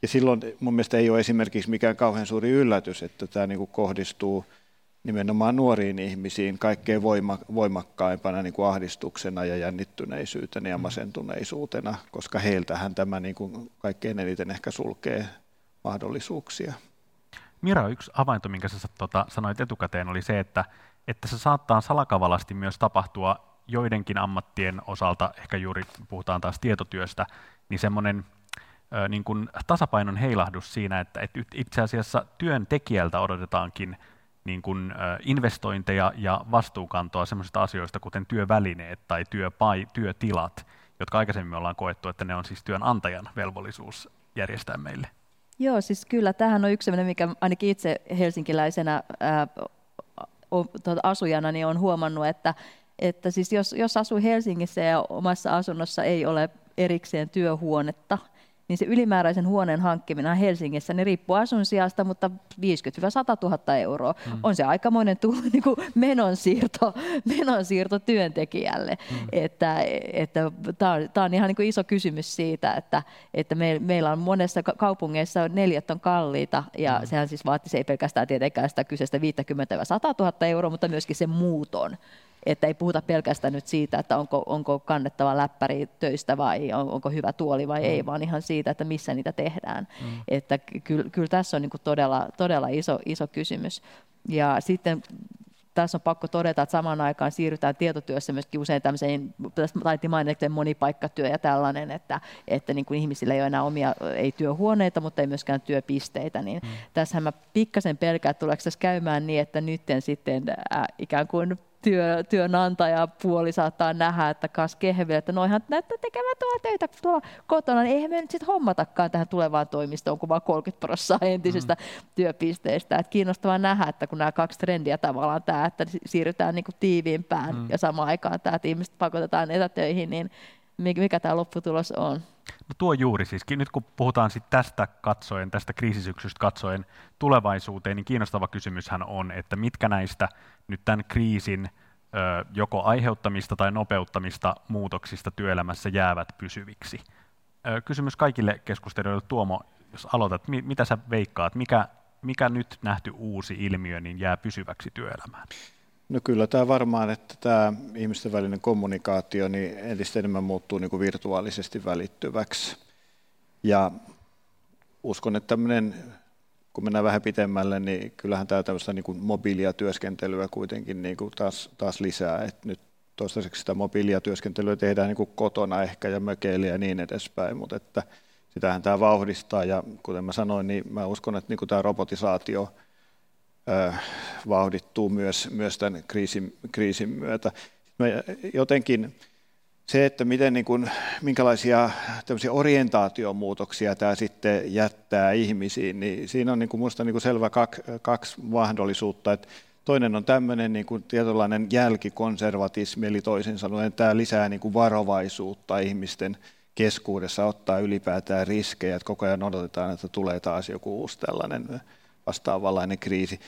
Ja silloin mun mielestä ei ole esimerkiksi mikään kauhean suuri yllätys, että tämä niin kuin kohdistuu nimenomaan nuoriin ihmisiin kaikkein voima, voimakkaimpana niin kuin ahdistuksena ja jännittyneisyytenä ja mm. masentuneisuutena, koska heiltähän tämä niin kuin kaikkein eniten ehkä sulkee mahdollisuuksia. Mira, yksi havainto, minkä sä tota, sanoit etukäteen, oli se, että, että se saattaa salakavalasti myös tapahtua joidenkin ammattien osalta, ehkä juuri puhutaan taas tietotyöstä, niin semmoinen niin kuin tasapainon heilahdus siinä, että, että itse asiassa työntekijältä odotetaankin niin kuin, investointeja ja vastuukantoa sellaisista asioista, kuten työvälineet tai työpai, työtilat, jotka aikaisemmin ollaan koettu, että ne on siis työnantajan velvollisuus järjestää meille. Joo, siis kyllä tähän on yksi sellainen, mikä ainakin itse helsinkiläisenä ää, tuota, asujana niin on huomannut, että, että siis jos, jos asuu Helsingissä ja omassa asunnossa ei ole erikseen työhuonetta, niin se ylimääräisen huoneen hankkiminen Helsingissä niin riippuu asuinsijasta, mutta 50-100 000 euroa mm. on se aikamoinen tu, niin kuin menonsiirto, menonsiirto työntekijälle. Mm. Että, että Tämä on, on ihan niin kuin iso kysymys siitä, että, että me, meillä on monessa kaupungeissa neljät on kalliita ja mm. sehän siis vaatisi ei pelkästään tietenkään sitä kyseistä 50-100 000 euroa, mutta myöskin sen muuton että ei puhuta pelkästään nyt siitä, että onko, onko kannettava läppäri töistä vai on, onko hyvä tuoli vai mm. ei, vaan ihan siitä, että missä niitä tehdään. Mm. Että kyllä, kyllä tässä on niin todella, todella iso, iso kysymys. Ja sitten tässä on pakko todeta, että samaan aikaan siirrytään tietotyössä myöskin usein tämmöiseen, taittiin mainita monipaikkatyö ja tällainen, että, että niin kuin ihmisillä ei ole enää omia, ei työhuoneita, mutta ei myöskään työpisteitä, niin mm. tässähän mä pikkasen pelkään, että tuleeko tässä käymään niin, että nyt sitten äh, ikään kuin työ, työnantajapuoli saattaa nähdä, että kas kehville, että noihan näyttää tekemään tuolla töitä tuolla kotona, niin eihän me nyt sitten hommatakaan tähän tulevaan toimistoon, kun vaan 30 prosenttia entisistä mm. työpisteistä. Et kiinnostavaa nähdä, että kun nämä kaksi trendiä tavallaan tämä, että siirrytään niin kuin tiiviimpään mm. ja samaan aikaan tämä, että ihmiset pakotetaan etätöihin, niin mikä tämä lopputulos on? No tuo juuri siis. Nyt kun puhutaan sit tästä katsoen, tästä kriisisyksystä katsoen tulevaisuuteen, niin kiinnostava kysymyshän on, että mitkä näistä nyt tämän kriisin ö, joko aiheuttamista tai nopeuttamista muutoksista työelämässä jäävät pysyviksi. Ö, kysymys kaikille keskustelijoille. Tuomo, jos aloitat, mi- mitä sä veikkaat, mikä, mikä nyt nähty uusi ilmiö niin jää pysyväksi työelämään? No kyllä tämä varmaan, että tämä ihmisten välinen kommunikaatio niin entistä enemmän muuttuu niin kuin virtuaalisesti välittyväksi. Ja uskon, että tämmöinen, kun mennään vähän pitemmälle, niin kyllähän tämä tämmöistä niin kuin mobiilia työskentelyä kuitenkin niin kuin taas, taas lisää. Et nyt toistaiseksi sitä mobiilia työskentelyä tehdään niin kuin kotona ehkä ja mökeillä ja niin edespäin, mutta että sitähän tämä vauhdistaa ja kuten mä sanoin, niin mä uskon, että niin kuin tämä robotisaatio – vauhdittuu myös, myös tämän kriisin, kriisin myötä. Me jotenkin se, että miten, niin kuin, minkälaisia orientaatiomuutoksia tämä sitten jättää ihmisiin, niin siinä on niin kuin minusta niin kuin selvä kaksi, kaksi mahdollisuutta. Että toinen on tämmöinen niin kuin tietynlainen jälkikonservatismi, eli toisin sanoen tämä lisää niin kuin varovaisuutta ihmisten keskuudessa, ottaa ylipäätään riskejä, että koko ajan odotetaan, että tulee taas joku uusi tällainen vastaavanlainen kriisi.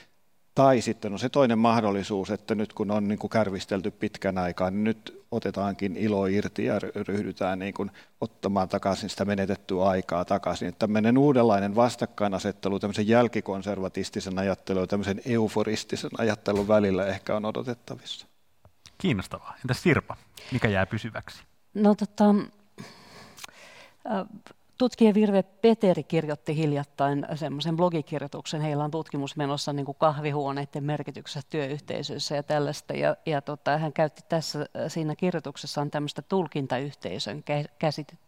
Tai sitten on se toinen mahdollisuus, että nyt kun on niin kuin kärvistelty pitkän aikaa, niin nyt otetaankin ilo irti ja ryhdytään niin kuin ottamaan takaisin sitä menetettyä aikaa takaisin. Että tämmöinen uudenlainen vastakkainasettelu tämmöisen jälkikonservatistisen ajattelun ja tämmöisen euforistisen ajattelun välillä ehkä on odotettavissa. Kiinnostavaa. Entäs Sirpa, mikä jää pysyväksi? No tota, Tutkija Virve Peteri kirjoitti hiljattain semmoisen blogikirjoituksen. Heillä on tutkimus menossa niin kuin kahvihuoneiden merkityksestä työyhteisöissä ja tällaista. Ja, ja tota, hän käytti tässä siinä kirjoituksessaan tämmöistä tulkintayhteisön käsitettä,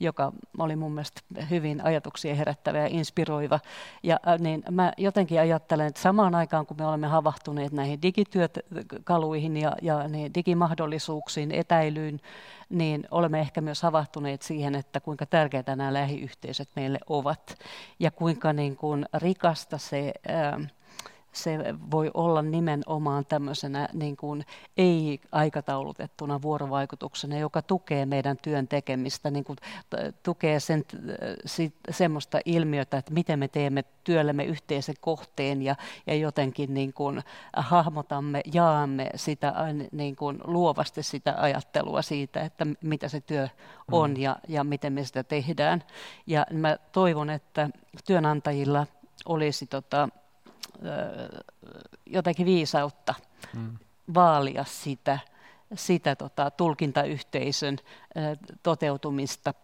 joka oli mun mielestä hyvin ajatuksia herättävä ja inspiroiva. Ja niin mä jotenkin ajattelen, että samaan aikaan kun me olemme havahtuneet näihin digityökaluihin ja, ja niin digimahdollisuuksiin, etäilyyn, niin olemme ehkä myös havahtuneet siihen, että kuinka tärkeitä nämä lähiyhteisöt meille ovat ja kuinka niin kuin rikasta se ää, se voi olla nimenomaan tämmöisenä niin kuin ei-aikataulutettuna vuorovaikutuksena, joka tukee meidän työn tekemistä, niin kuin tukee sen, sit, semmoista ilmiötä, että miten me teemme työllemme yhteisen kohteen ja, ja jotenkin niin kuin hahmotamme, jaamme sitä niin kuin luovasti sitä ajattelua siitä, että mitä se työ on mm. ja, ja miten me sitä tehdään. Ja mä toivon, että työnantajilla olisi tota, jotenkin viisautta mm. vaalia sitä, sitä tota, tulkintayhteisön toteutumista.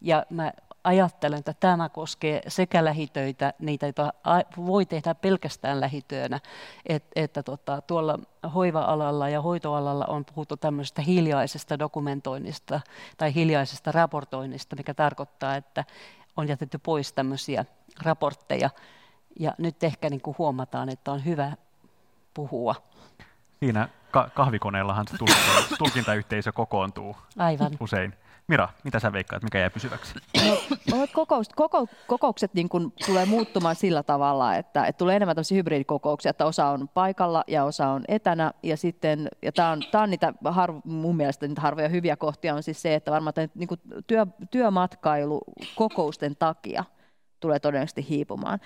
Ja mä ajattelen, että tämä koskee sekä lähitöitä, niitä, joita voi tehdä pelkästään lähityönä, että, että tota, tuolla hoiva-alalla ja hoitoalalla on puhuttu tämmöisestä hiljaisesta dokumentoinnista tai hiljaisesta raportoinnista, mikä tarkoittaa, että on jätetty pois tämmöisiä raportteja, ja nyt ehkä niin kuin huomataan, että on hyvä puhua. Siinä ka- kahvikoneellahan se tulkinta, tulkintayhteisö kokoontuu Aivan. usein. Mira, mitä sä veikkaat, mikä jää pysyväksi? No, kokous, koko, kokoukset niin kun tulee muuttumaan sillä tavalla, että, että tulee enemmän tämmöisiä hybridikokouksia, että osa on paikalla ja osa on etänä. Ja sitten, ja tämä on, tää on niitä, harv, mun mielestä niitä harvoja hyviä kohtia on siis se, että varmaan tämän, niin työ, työmatkailu kokousten takia – tulee todennäköisesti hiipumaan.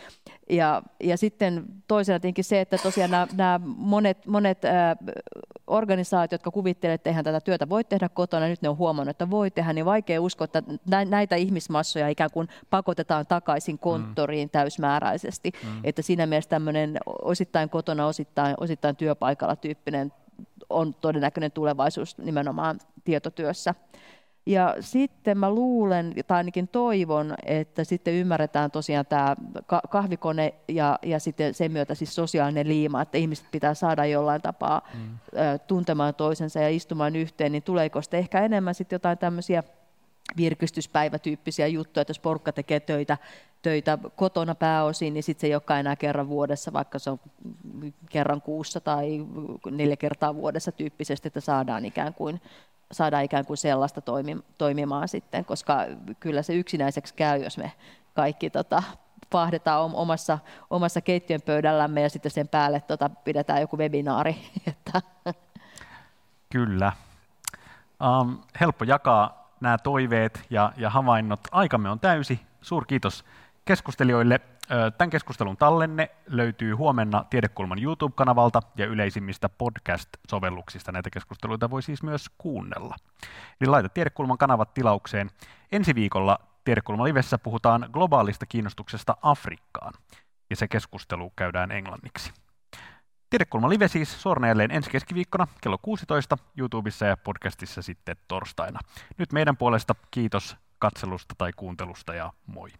Ja, ja sitten toisena tietenkin se, että tosiaan nämä, nämä monet, monet ää, organisaatiot, jotka kuvittelevat, että eihän tätä työtä voi tehdä kotona, nyt ne on huomannut, että voi tehdä, niin vaikea uskoa, että näitä ihmismassoja ikään kuin pakotetaan takaisin konttoriin mm. täysmääräisesti. Mm. Että siinä mielessä tämmöinen osittain kotona, osittain, osittain työpaikalla tyyppinen on todennäköinen tulevaisuus nimenomaan tietotyössä. Ja sitten mä luulen, tai ainakin toivon, että sitten ymmärretään tosiaan tämä kahvikone ja, ja sitten sen myötä siis sosiaalinen liima, että ihmiset pitää saada jollain tapaa mm. tuntemaan toisensa ja istumaan yhteen, niin tuleeko sitten ehkä enemmän sitten jotain tämmöisiä virkistyspäivätyyppisiä juttuja, että jos porukka tekee töitä, töitä kotona pääosin, niin sitten se ei olekaan enää kerran vuodessa, vaikka se on kerran kuussa tai neljä kertaa vuodessa tyyppisesti, että saadaan ikään kuin saadaan ikään kuin sellaista toimimaan sitten, koska kyllä se yksinäiseksi käy, jos me kaikki tota, pahdetaan omassa, omassa keittiön pöydällämme ja sitten sen päälle tota, pidetään joku webinaari. Kyllä. Um, helppo jakaa nämä toiveet ja, ja havainnot. Aikamme on täysi. Suurkiitos keskustelijoille. Tämän keskustelun tallenne löytyy huomenna Tiedekulman YouTube-kanavalta ja yleisimmistä podcast-sovelluksista. Näitä keskusteluita voi siis myös kuunnella. Eli laita Tiedekulman kanavat tilaukseen. Ensi viikolla Tiedekulma Livessä puhutaan globaalista kiinnostuksesta Afrikkaan, ja se keskustelu käydään englanniksi. Tiedekulma Live siis suorana jälleen ensi keskiviikkona kello 16 YouTubessa ja podcastissa sitten torstaina. Nyt meidän puolesta kiitos katselusta tai kuuntelusta ja moi.